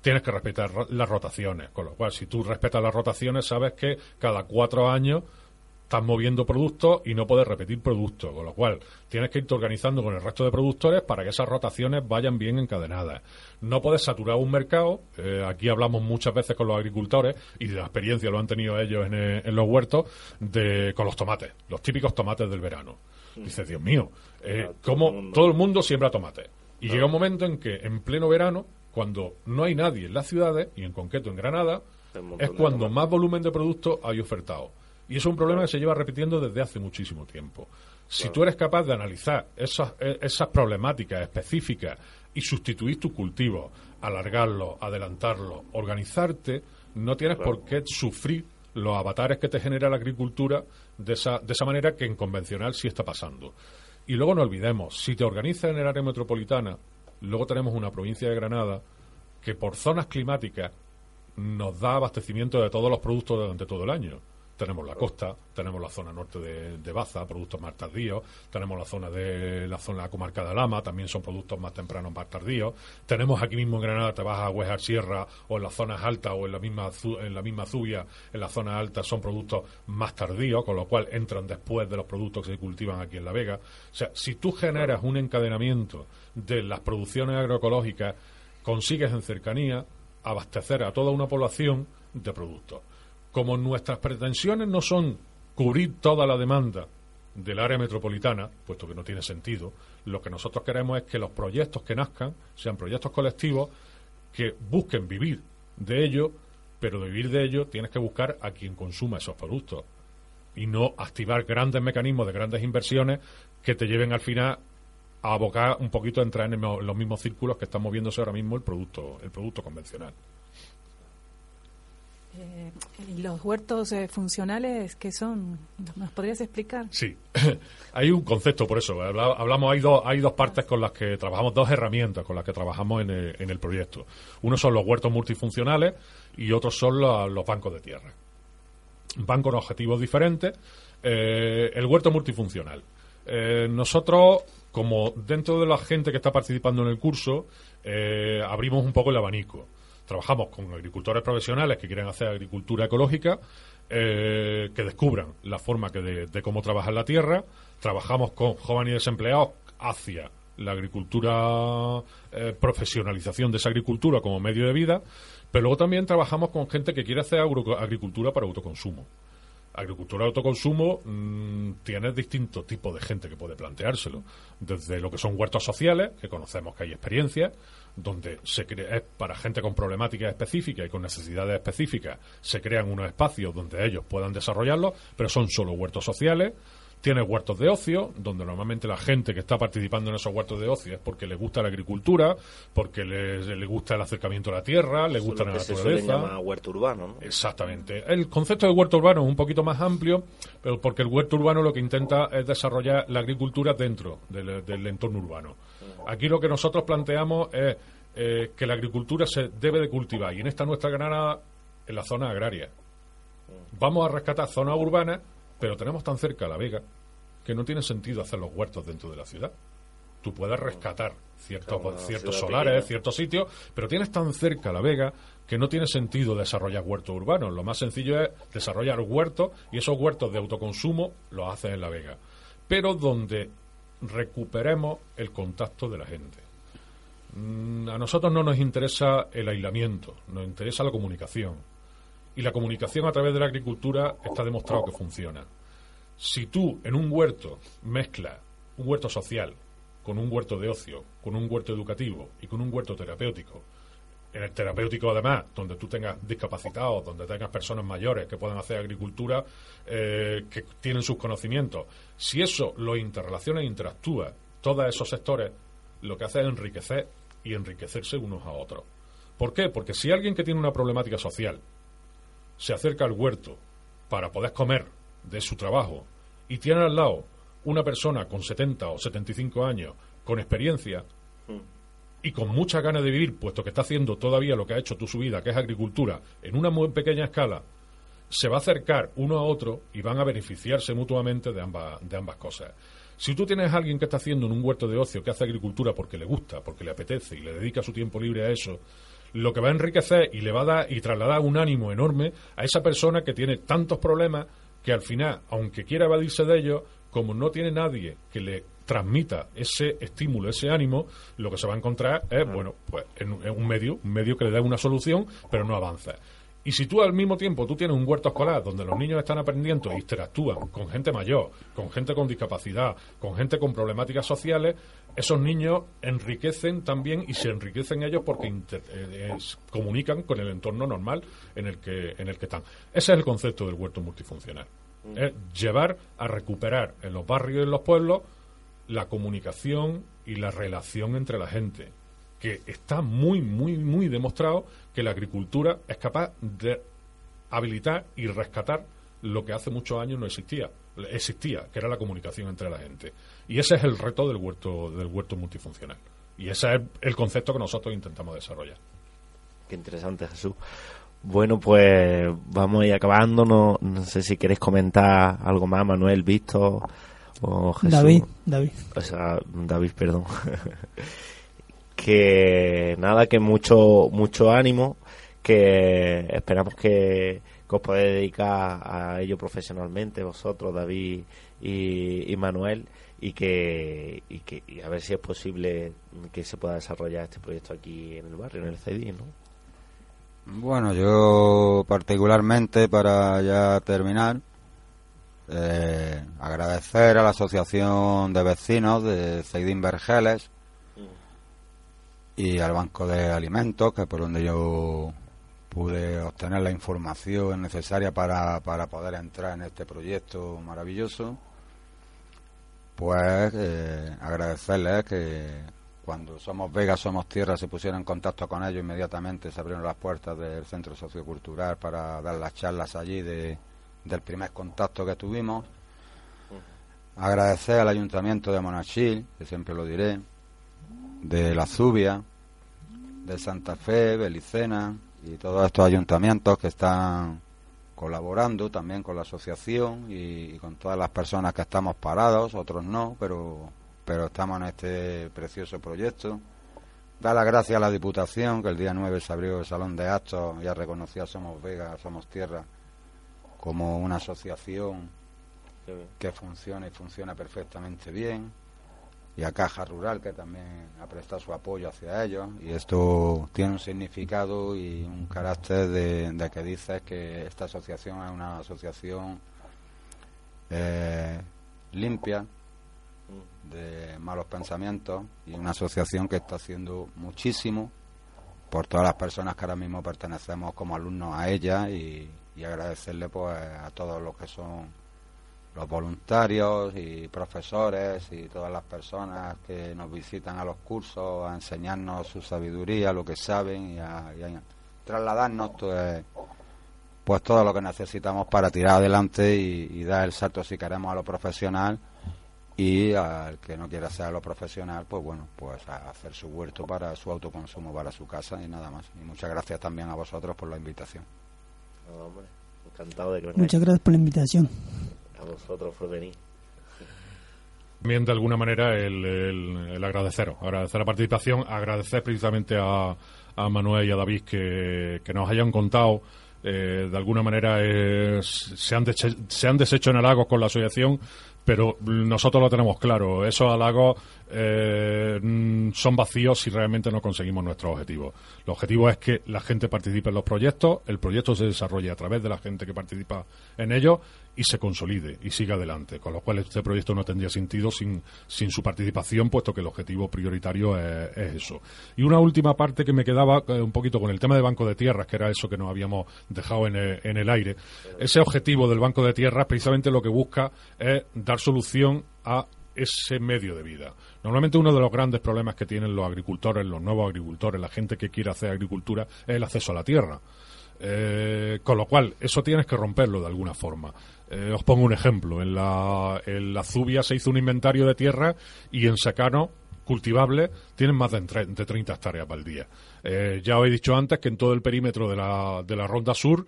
Tienes que respetar las rotaciones, con lo cual si tú respetas las rotaciones sabes que cada cuatro años estás moviendo productos y no puedes repetir productos, con lo cual tienes que irte organizando con el resto de productores para que esas rotaciones vayan bien encadenadas. No puedes saturar un mercado, eh, aquí hablamos muchas veces con los agricultores y de la experiencia lo han tenido ellos en, eh, en los huertos, de, con los tomates, los típicos tomates del verano. Dices, Dios mío, eh, ¿cómo todo el mundo siembra tomates? Y llega un momento en que en pleno verano, cuando no hay nadie en las ciudades, y en concreto en Granada, es cuando más volumen de producto hay ofertado. Y eso es un problema que se lleva repitiendo desde hace muchísimo tiempo. Si tú eres capaz de analizar esas, eh, esas problemáticas específicas y sustituir tus cultivos, alargarlos, adelantarlos, organizarte, no tienes por qué sufrir los avatares que te genera la agricultura de esa, de esa manera que en convencional sí está pasando. Y luego no olvidemos, si te organizas en el área metropolitana, luego tenemos una provincia de Granada que por zonas climáticas nos da abastecimiento de todos los productos durante todo el año. Tenemos la costa, tenemos la zona norte de, de Baza, productos más tardíos, tenemos la zona de la zona comarca de Lama, también son productos más tempranos, más tardíos. Tenemos aquí mismo en Granada, te vas a Huejar Sierra o en las zonas altas o en la misma en la misma Zubia, en las zonas altas son productos más tardíos, con lo cual entran después de los productos que se cultivan aquí en La Vega. O sea, si tú generas un encadenamiento de las producciones agroecológicas, consigues en cercanía abastecer a toda una población de productos. Como nuestras pretensiones no son cubrir toda la demanda del área metropolitana, puesto que no tiene sentido, lo que nosotros queremos es que los proyectos que nazcan sean proyectos colectivos que busquen vivir de ello, pero de vivir de ello tienes que buscar a quien consuma esos productos y no activar grandes mecanismos de grandes inversiones que te lleven al final a abocar un poquito a entrar en los mismos círculos que está moviéndose ahora mismo el producto el producto convencional. Eh, ¿Y los huertos eh, funcionales qué son? ¿Nos podrías explicar? Sí, hay un concepto por eso. Habla- Hablamos, hay dos, hay dos partes con las que trabajamos, dos herramientas con las que trabajamos en el, en el proyecto. Uno son los huertos multifuncionales y otros son los bancos de tierra. Van con objetivos diferentes. Eh, el huerto multifuncional. Nosotros, como dentro de la gente que está participando en el curso, abrimos un poco el abanico. Trabajamos con agricultores profesionales que quieren hacer agricultura ecológica, eh, que descubran la forma que de, cómo trabajar la tierra. Trabajamos con jóvenes desempleados hacia la agricultura, eh, profesionalización de esa agricultura como medio de vida, pero luego también trabajamos con gente que quiere hacer agricultura para autoconsumo. Agricultura de autoconsumo mm, tiene distintos tipos de gente que puede planteárselo. Desde lo que son huertos sociales, que conocemos que hay experiencias, donde se crea, es para gente con problemáticas específicas y con necesidades específicas, se crean unos espacios donde ellos puedan desarrollarlos, pero son solo huertos sociales. Tiene huertos de ocio, donde normalmente la gente que está participando en esos huertos de ocio es porque le gusta la agricultura, porque le, le gusta el acercamiento a la tierra, le gusta la que se naturaleza. llamar huerto urbano, ¿no? Exactamente. El concepto de huerto urbano es un poquito más amplio, pero porque el huerto urbano lo que intenta es desarrollar la agricultura dentro del, del entorno urbano. Aquí lo que nosotros planteamos es eh, que la agricultura se debe de cultivar y en esta nuestra Granada en la zona agraria. Vamos a rescatar zonas urbanas, pero tenemos tan cerca la Vega que no tiene sentido hacer los huertos dentro de la ciudad. Tú puedes rescatar ciertos, Claro, solares, pequeña. ciertos sitios, pero tienes tan cerca la Vega que no tiene sentido desarrollar huertos urbanos. Lo más sencillo es desarrollar huertos y esos huertos de autoconsumo los haces en la Vega. Pero donde recuperemos el contacto de la gente. Mm, A nosotros no nos interesa el aislamiento, nos interesa la comunicación. Y la comunicación a través de la agricultura está demostrado que funciona. Si tú en un huerto mezclas un huerto social con un huerto de ocio, con un huerto educativo y con un huerto terapéutico, en el terapéutico además, donde tú tengas discapacitados, donde tengas personas mayores que puedan hacer agricultura, eh, que tienen sus conocimientos, si eso lo interrelaciona e interactúa, todos esos sectores, lo que hace es enriquecer y enriquecerse unos a otros. ¿Por qué? Porque si alguien que tiene una problemática social se acerca al huerto para poder comer de su trabajo y tiene al lado una persona con 70 o 75 años con experiencia y con muchas ganas de vivir, puesto que está haciendo todavía lo que ha hecho toda su vida, que es agricultura, en una muy pequeña escala, se va a acercar uno a otro y van a beneficiarse mutuamente de ambas, de ambas cosas. Si tú tienes a alguien que está haciendo en un huerto de ocio, que hace agricultura porque le gusta, porque le apetece y le dedica su tiempo libre a eso, lo que va a enriquecer y le va a dar y trasladar un ánimo enorme a esa persona que tiene tantos problemas que al final, aunque quiera evadirse de ellos, como no tiene nadie que le transmita ese estímulo, ese ánimo, lo que se va a encontrar es, bueno, pues en, un- en un medio, un medio que le dé una solución, pero no avanza. Y si tú al mismo tiempo tú tienes un huerto escolar donde los niños están aprendiendo e interactúan con gente mayor, con gente con discapacidad, con gente con problemáticas sociales, esos niños enriquecen también y se enriquecen ellos porque inter- eh, es- comunican con el entorno normal en el que en el que están. Ese es el concepto del huerto multifuncional. Es llevar a recuperar en los barrios y en los pueblos la comunicación y la relación entre la gente que está muy, muy, muy demostrado que la agricultura es capaz de habilitar y rescatar lo que hace muchos años no existía, existía, que era la comunicación entre la gente. Y ese es el reto del huerto, del huerto multifuncional. Y ese es el concepto que nosotros intentamos desarrollar. Qué interesante, Jesús. Bueno, pues vamos a ir acabando. No, no sé si queréis comentar algo más, Manuel, Víctor o Jesús. David, David. O sea, David, perdón. que nada, que mucho, mucho ánimo, que esperamos que, os podáis dedicar a ello profesionalmente, vosotros, David y, y Manuel, y que, y que y a ver si es posible que se pueda desarrollar este proyecto aquí en el barrio, en el CEDI, ¿no? Bueno, yo particularmente para ya terminar, eh, agradecer a la Asociación de Vecinos de Ceidín Vergeles y al Banco de Alimentos, que por donde yo pude obtener la información necesaria para, para poder entrar en este proyecto maravilloso, pues eh, agradecerles que cuando Somos Vega, Somos Tierra se pusieron en contacto con ellos, inmediatamente se abrieron las puertas del Centro Sociocultural para dar las charlas allí de, del primer contacto que tuvimos. Agradecer al Ayuntamiento de Monachil, que siempre lo diré, de La Zubia, de Santa Fe, Belicena y todos estos ayuntamientos que están colaborando también con la asociación y, y con todas las personas que estamos parados, otros no, pero pero estamos en este precioso proyecto. Da las gracias a la Diputación, que el día 9 se abrió el Salón de Actos, ya reconocía a Somos Vega, Somos Tierra, como una asociación que funciona y funciona perfectamente bien. Y a Caja Rural, que también ha prestado su apoyo hacia ellos. Y esto tiene un significado y un carácter de, que dices que esta asociación es una asociación eh, limpia, de malos pensamientos y una asociación que está haciendo muchísimo por todas las personas que ahora mismo pertenecemos como alumnos a ella y, y agradecerle pues a todos los que son los voluntarios y profesores y todas las personas que nos visitan a los cursos a enseñarnos su sabiduría, lo que saben y a, y a trasladarnos pues, pues todo lo que necesitamos para tirar adelante y, y dar el salto si queremos a lo profesional y al que no quiera hacer lo profesional, pues bueno, pues a hacer su huerto para su autoconsumo, para su casa y nada más. Y muchas gracias también a vosotros por la invitación. No, hombre, encantado de que. Muchas gracias por la invitación. Vosotros por venir. También de alguna manera el, el, el agradeceros, agradecer la participación, agradecer precisamente a, a Manuel y a David que, que nos hayan contado eh, de alguna manera eh, se, han se han deshecho en halagos con la asociación, pero nosotros lo tenemos claro. Esos halagos eh, son vacíos si realmente no conseguimos nuestro objetivo. El objetivo es que la gente participe en los proyectos, el proyecto se desarrolle a través de la gente que participa en ellos y se consolide y siga adelante. Con lo cual este proyecto no tendría sentido sin, sin su participación, puesto que el objetivo prioritario es, es eso. Y una última parte que me quedaba eh, un poquito con el tema del Banco de Tierras, que era eso que nos habíamos dejado en el, en el aire. Ese objetivo del Banco de Tierras precisamente lo que busca es dar solución a ese medio de vida. Normalmente uno de los grandes problemas que tienen los agricultores, los nuevos agricultores, la gente que quiere hacer agricultura, es el acceso a la tierra. Eh, con lo cual, eso tienes que romperlo de alguna forma. Eh, os pongo un ejemplo. En la, en la Zubia se hizo un inventario de tierra y en secano cultivables tienen más de, de 30 hectáreas al día. Eh, ya os he dicho antes que en todo el perímetro de la, de la Ronda Sur,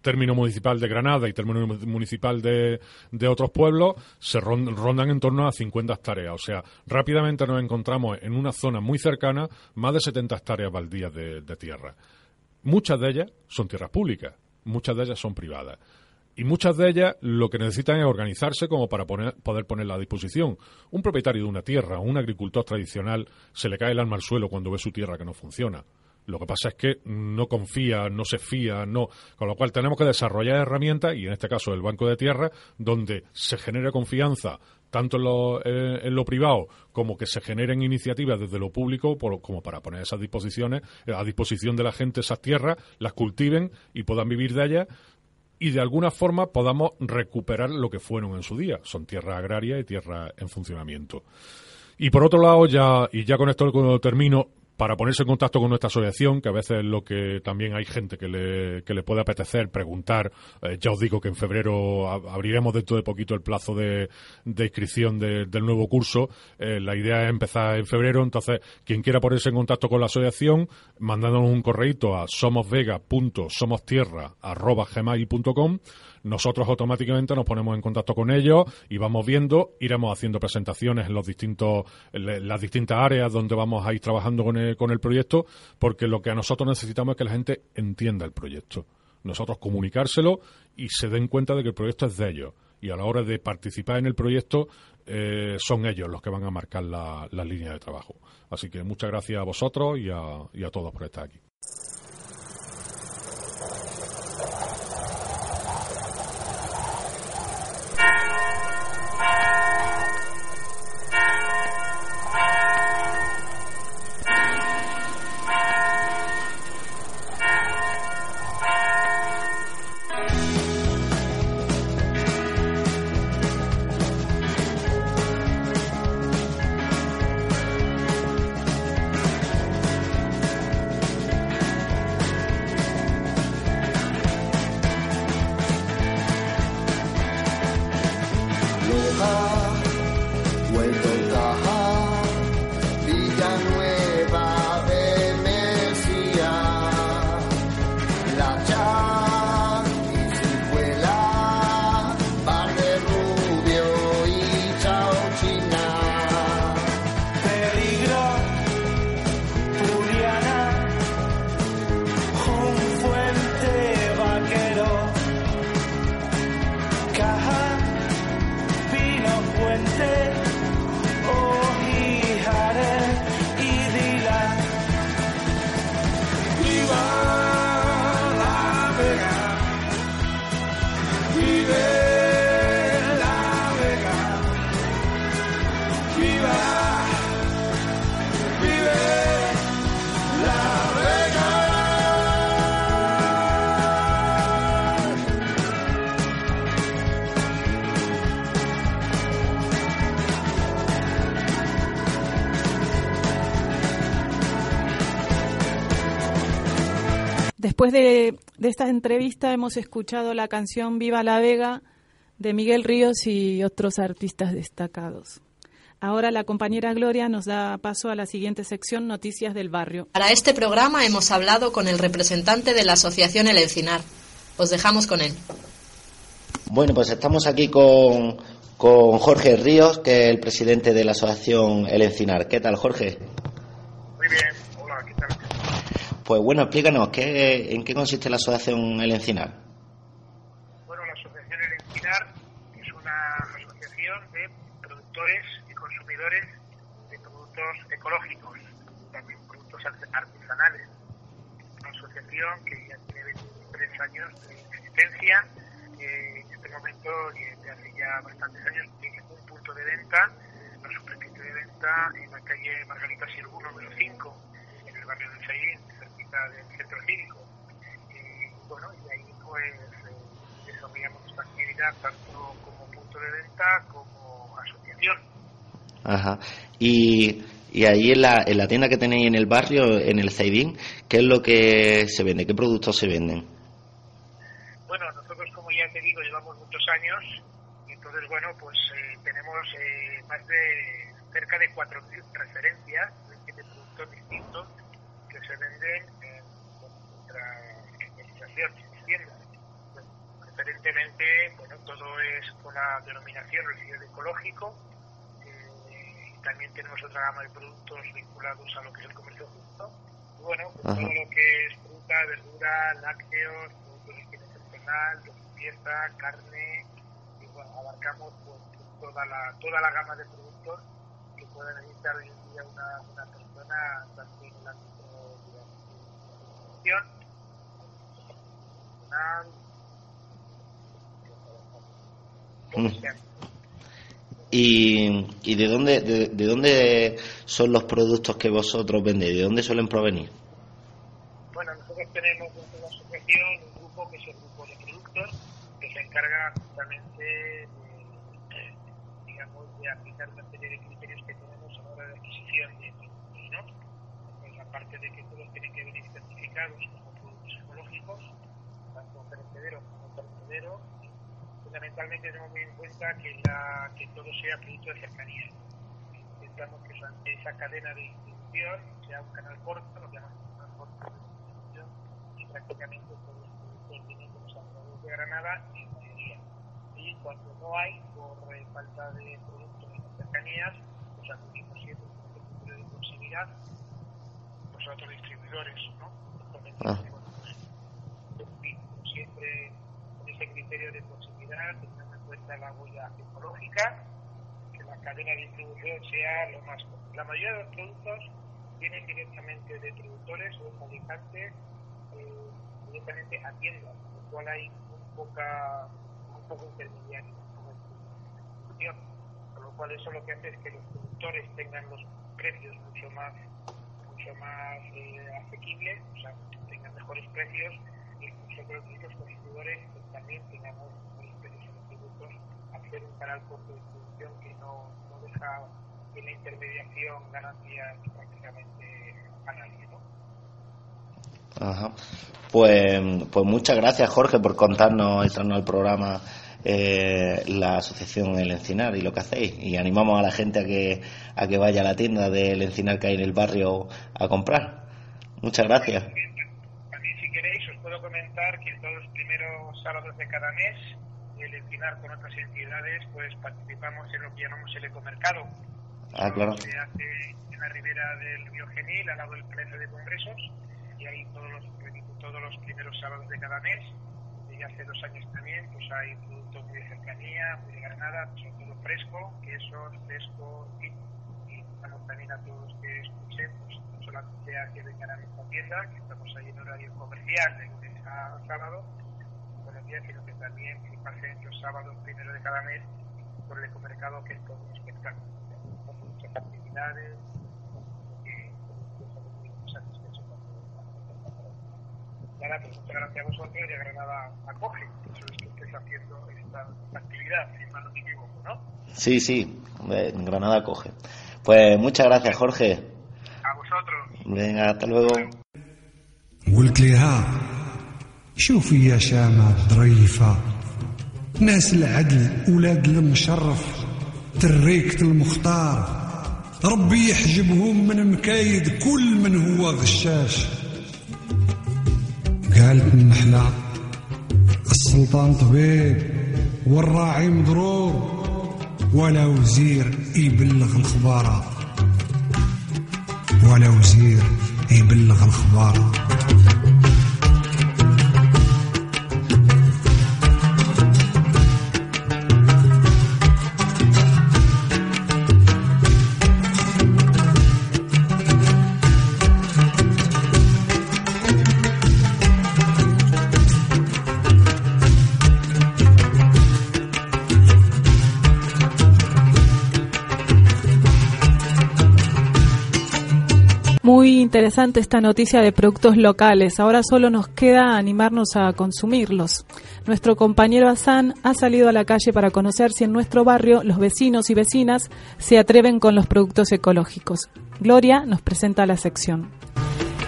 término municipal de Granada y término mu- municipal de, de otros pueblos, se ron- rondan en torno a 50 hectáreas. O sea, rápidamente nos encontramos en una zona muy cercana más de 70 hectáreas baldías de, de tierra. Muchas de ellas son tierras públicas, muchas de ellas son privadas. Y muchas de ellas lo que necesitan es organizarse como para poner- poder ponerla a disposición. Un propietario de una tierra, un agricultor tradicional, se le cae el alma al suelo cuando ve su tierra que no funciona. Lo que pasa es que no confía, no se fía, no. Con lo cual tenemos que desarrollar herramientas, y en este caso el Banco de Tierra, donde se genere confianza tanto en lo, eh, en lo privado como que se generen iniciativas desde lo público por- como para poner esas disposiciones eh, a disposición de la gente esas tierras, las cultiven y puedan vivir de ellas y de alguna forma podamos recuperar lo que fueron en su día. Son tierras agrarias y tierras en funcionamiento. Y por otro lado, ya, y ya con esto termino, para ponerse en contacto con nuestra asociación, que a veces es lo que también hay gente que le, que le puede apetecer preguntar. Eh, ya os digo que en febrero abriremos dentro de poquito el plazo de, de inscripción de- del nuevo curso. Eh, la idea es empezar en febrero, entonces quien quiera ponerse en contacto con la asociación, mandándonos un correíto a somosvega.somostierra.gmail.com nosotros automáticamente nos ponemos en contacto con ellos y vamos viendo, iremos haciendo presentaciones en los distintos, en las distintas áreas donde vamos a ir trabajando con el, con el proyecto, porque lo que a nosotros necesitamos es que la gente entienda el proyecto. Nosotros comunicárselo y se den cuenta de que el proyecto es de ellos. Y a la hora de participar en el proyecto, eh, son ellos los que van a marcar la, la línea de trabajo. Así que muchas gracias a vosotros y a, y a todos por estar aquí. Después de, de esta entrevista hemos escuchado la canción Viva la Vega de Miguel Ríos y otros artistas destacados. Ahora la compañera Gloria nos da paso a la siguiente sección, Noticias del Barrio. Para este programa hemos hablado con el representante de la Asociación El Encinar. Os dejamos con él. Bueno, pues estamos aquí con, con Jorge Ríos, que es el presidente de la asociación El Encinar. ¿Qué tal, Jorge? Muy bien, hola, ¿qué tal? Pues bueno, explícanos, ¿qué, ¿en qué consiste la asociación El Encinar? Bueno, la Asociación El Encinar es una asociación de productores y consumidores de productos ecológicos, también productos arte- artesanales. Una asociación que ya tiene 23 años de existencia, que en este momento y desde hace ya bastantes años tiene un punto de venta, una superficie de venta en la calle Margarita Sirgu número 5, en el barrio de Saín, del centro cívico. Y bueno, y ahí pues eh, desarrollamos esta actividad tanto como punto de venta como asociación. Ajá. Y, y ahí en la, en la tienda que tenéis en el barrio, en el Zaidín, ¿qué es lo que se vende? ¿Qué productos se venden? Bueno, nosotros como ya te digo llevamos muchos años entonces bueno pues eh, tenemos eh, más de cerca de 4.000 referencias de productos distintos que se venden en nuestra Pues, Preferentemente, bueno, todo es con la denominación residual ecológico eh, y también tenemos otra gama de productos vinculados a lo que es el comercio justo. Y bueno, pues todo lo que es fruta, verdura, lácteos, productos de higiene personal, limpieza, carne, y bueno, abarcamos pues, toda, la, toda la gama de productos que puede necesitar hoy en día una, una persona, tanto en el ámbito de la alimentación, Mm. ¿Y, y de, dónde, de, de dónde son los productos que vosotros vendéis? ¿De dónde suelen provenir? Bueno, nosotros tenemos dentro de la asociación un grupo que es el grupo de productos que se encarga justamente de, digamos, de aplicar una serie de criterios que tenemos a la hora de adquisición de productos, ¿no? Pues, aparte supermercados como productos ecológicos, como no perecederos. Fundamentalmente tenemos muy en cuenta que, la, que todo sea producto de cercanía. Intentamos que esa, esa cadena de distribución sea un canal corto, lo que llamamos canal corto de distribución, y prácticamente todos los productos vienen de los alrededores de Granada y en mayoría. Y cuando no hay, por eh, falta de productos en cercanías, pues acudimos siempre con este criterio de proximidad pues, a otros distribuidores, ¿no? Ah. pues, siempre con ese criterio de proximidad, teniendo en cuenta la huella ecológica, que la cadena de distribución sea lo más. La mayoría de los productos vienen directamente de productores o fabricantes eh, directamente a tiendas, lo cual hay muy poca, muy poco intermediario distribución. Con lo cual eso lo que hace es que los productores tengan los precios mucho más mucho más eh, asequibles, o sea, tengan mejores precios y nosotros los consumidores pues, también tengamos precios en los productos al ser un canal corto de distribución que no, no deja en la intermediación ganancias prácticamente a nadie, ¿no? Ajá. Pues, pues muchas gracias, Jorge, por contarnos y traernos al programa eh, la asociación El Encinar y lo que hacéis. Y animamos a la gente a que, a que vaya a la tienda del Encinar que hay en el barrio a comprar. Muchas gracias. También, si queréis, os puedo comentar que todos los primeros sábados de cada mes, el Encinar con otras entidades, pues participamos en lo que llamamos el ecomercado. Ah, claro. Se hace en la ribera del río Genil, al lado del Palacio de Congresos, y ahí todos los, todos los primeros sábados de cada mes, y hace dos años también, pues hay productos muy de cercanía, muy de Granada, sobre todo fresco, quesos, fresco, y, y también a todos los que escuchen, pues solamente sea que vengan a nuestra tienda, que estamos ahí en horario comercial de lunes a sábado, buenos días, sino que también que pasen los sábados primero de cada mes por el ecomercado, que es todo un espectáculo. Con muchas actividades, que que estamos muy satisfechos con. Nada, pues muchas gracias a vosotros y a Granada acoge, eso es que estéis haciendo esta, actividad, si mal no me equivoco, ¿no? Sí, sí, eh, Granada coge. Pues muchas gracias, Jorge. قلت لها شوفي يا شامة ظريفة ناس العدل ولاد المشرف. تريكة المختار. ربي يحجبهم من مكايد كل من هو غشاش. قالت النحلة السلطان طبيب والراعي مضرور. ولا وزير يبلغ الخبارة. ولا وزير يبلغ الخبارة interesante esta noticia de productos locales. Ahora solo nos queda animarnos a consumirlos. Nuestro compañero Hassan ha salido a la calle para conocer si en nuestro barrio los vecinos y vecinas se atreven con los productos ecológicos. Gloria nos presenta la sección.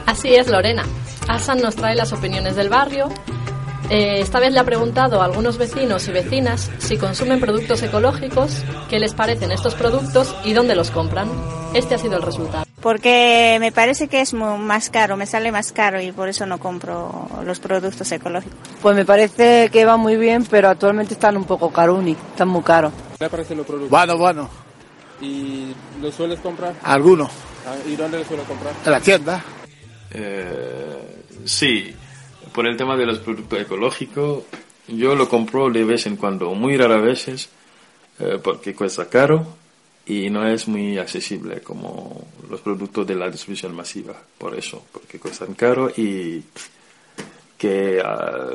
Así es, Lorena. Hassan nos trae las opiniones del barrio. Eh, esta vez le ha preguntado a algunos vecinos y vecinas si consumen productos ecológicos, qué les parecen estos productos y dónde los compran. Este ha sido el resultado. Porque me parece que es más caro, me sale más caro y por eso no compro los productos ecológicos. Pues me parece que va muy bien, pero actualmente están un poco caruni, están muy caros. ¿Qué parecen los productos? Bueno, bueno, ¿Y los sueles comprar? algunos. Ah, ¿Y dónde los sueles comprar? En la tienda. Eh, sí, por el tema de los productos ecológicos, yo lo compro de vez en cuando, muy raras veces, eh, porque cuesta caro y no es muy accesible como los productos de la distribución masiva, por eso, porque cuestan caro y que ah,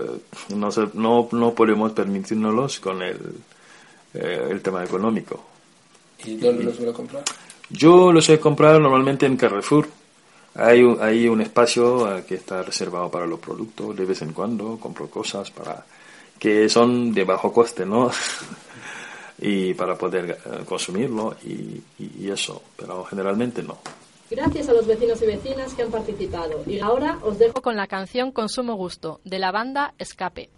no, se- no, no podemos permitirnos con el, eh, el tema económico. ¿Y dónde los sueles comprar? Yo los he comprado normalmente en Carrefour. Hay un, hay un espacio eh, que está reservado para los productos. De vez en cuando compro cosas para que son de bajo coste, ¿no? y para poder eh, consumirlo y, y- y eso. Pero generalmente no. Gracias a los vecinos y vecinas que han participado. Y ahora os dejo con la canción Consumo Gusto, de la banda Escape.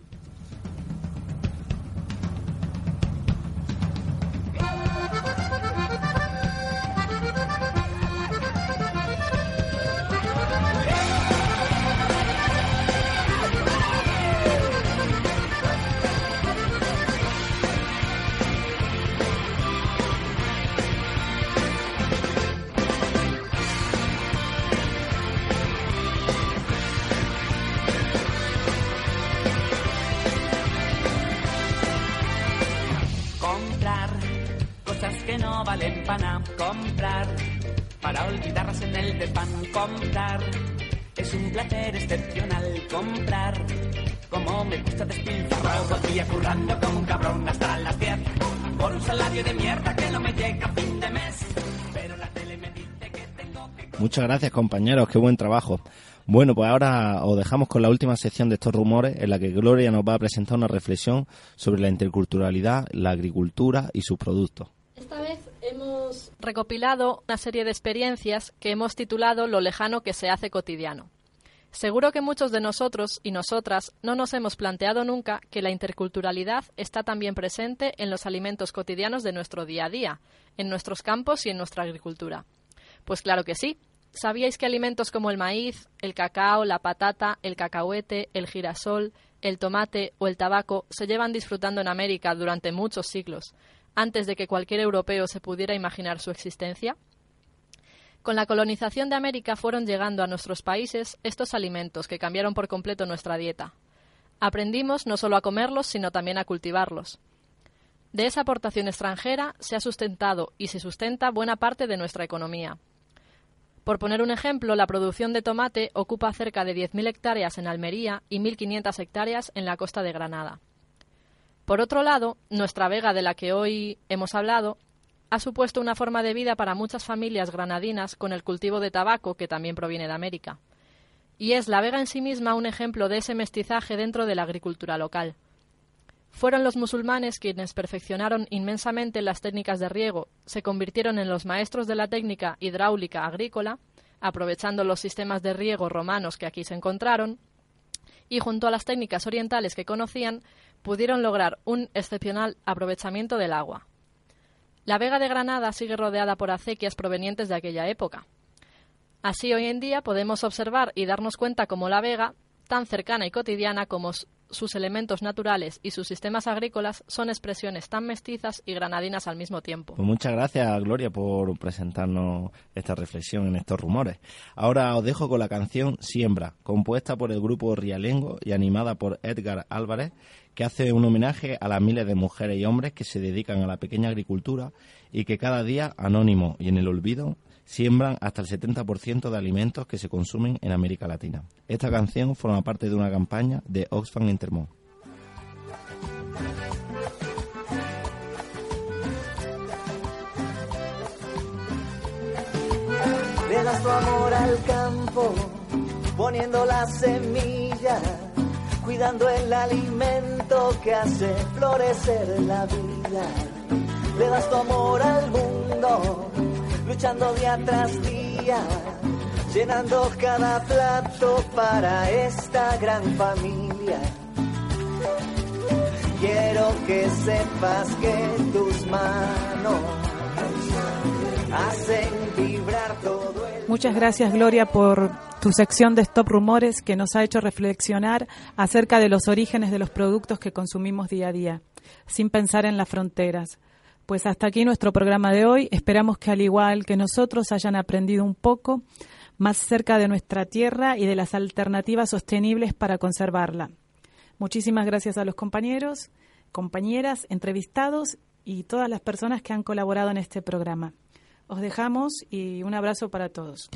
Muchas gracias compañeros, qué buen trabajo. Bueno, pues ahora os dejamos con la última sección de estos rumores en la que Gloria nos va a presentar una reflexión sobre la interculturalidad, la agricultura y sus productos. Esta vez hemos recopilado una serie de experiencias que hemos titulado Lo lejano que se hace cotidiano. Seguro que muchos de nosotros y nosotras no nos hemos planteado nunca que la interculturalidad está también presente en los alimentos cotidianos de nuestro día a día, en nuestros campos y en nuestra agricultura. Pues claro que sí. ¿Sabíais que alimentos como el maíz, el cacao, la patata, el cacahuete, el girasol, el tomate o el tabaco se llevan disfrutando en América durante muchos siglos, antes de que cualquier europeo se pudiera imaginar su existencia? Con la colonización de América fueron llegando a nuestros países estos alimentos que cambiaron por completo nuestra dieta. Aprendimos no solo a comerlos, sino también a cultivarlos. De esa aportación extranjera se ha sustentado y se sustenta buena parte de nuestra economía. Por poner un ejemplo, la producción de tomate ocupa cerca de 10.000 hectáreas en Almería y 1.500 hectáreas en la costa de Granada. Por otro lado, nuestra vega de la que hoy hemos hablado ha supuesto una forma de vida para muchas familias granadinas con el cultivo de tabaco que también proviene de América. Y es la vega en sí misma un ejemplo de ese mestizaje dentro de la agricultura local. Fueron los musulmanes quienes perfeccionaron inmensamente las técnicas de riego, se convirtieron en los maestros de la técnica hidráulica agrícola, aprovechando los sistemas de riego romanos que aquí se encontraron, y junto a las técnicas orientales que conocían, pudieron lograr un excepcional aprovechamiento del agua. La Vega de Granada sigue rodeada por acequias provenientes de aquella época. Así hoy en día podemos observar y darnos cuenta cómo la Vega, tan cercana y cotidiana como sus elementos naturales y sus sistemas agrícolas son expresiones tan mestizas y granadinas al mismo tiempo. Pues muchas gracias, Gloria, por presentarnos esta reflexión en estos rumores. Ahora os dejo con la canción Siembra, compuesta por el grupo Rialengo y animada por Edgar Álvarez, que hace un homenaje a las miles de mujeres y hombres que se dedican a la pequeña agricultura y que cada día, anónimo y en el olvido, siembran hasta el 70% de alimentos que se consumen en América Latina. Esta canción forma parte de una campaña de Oxfam Intermón. Le das tu amor al campo, poniendo la semilla, cuidando el alimento que hace florecer la vida. Le das tu amor luchando día tras día, llenando cada plato para esta gran familia. Quiero que sepas que tus manos hacen vibrar todo el... Muchas gracias, Gloria, por tu sección de Stop Rumores que nos ha hecho reflexionar acerca de los orígenes de los productos que consumimos día a día, sin pensar en las fronteras. Pues hasta aquí nuestro programa de hoy. Esperamos que al igual que nosotros hayan aprendido un poco más cerca de nuestra tierra y de las alternativas sostenibles para conservarla. Muchísimas gracias a los compañeros, compañeras, entrevistados y todas las personas que han colaborado en este programa. Os dejamos y un abrazo para todos.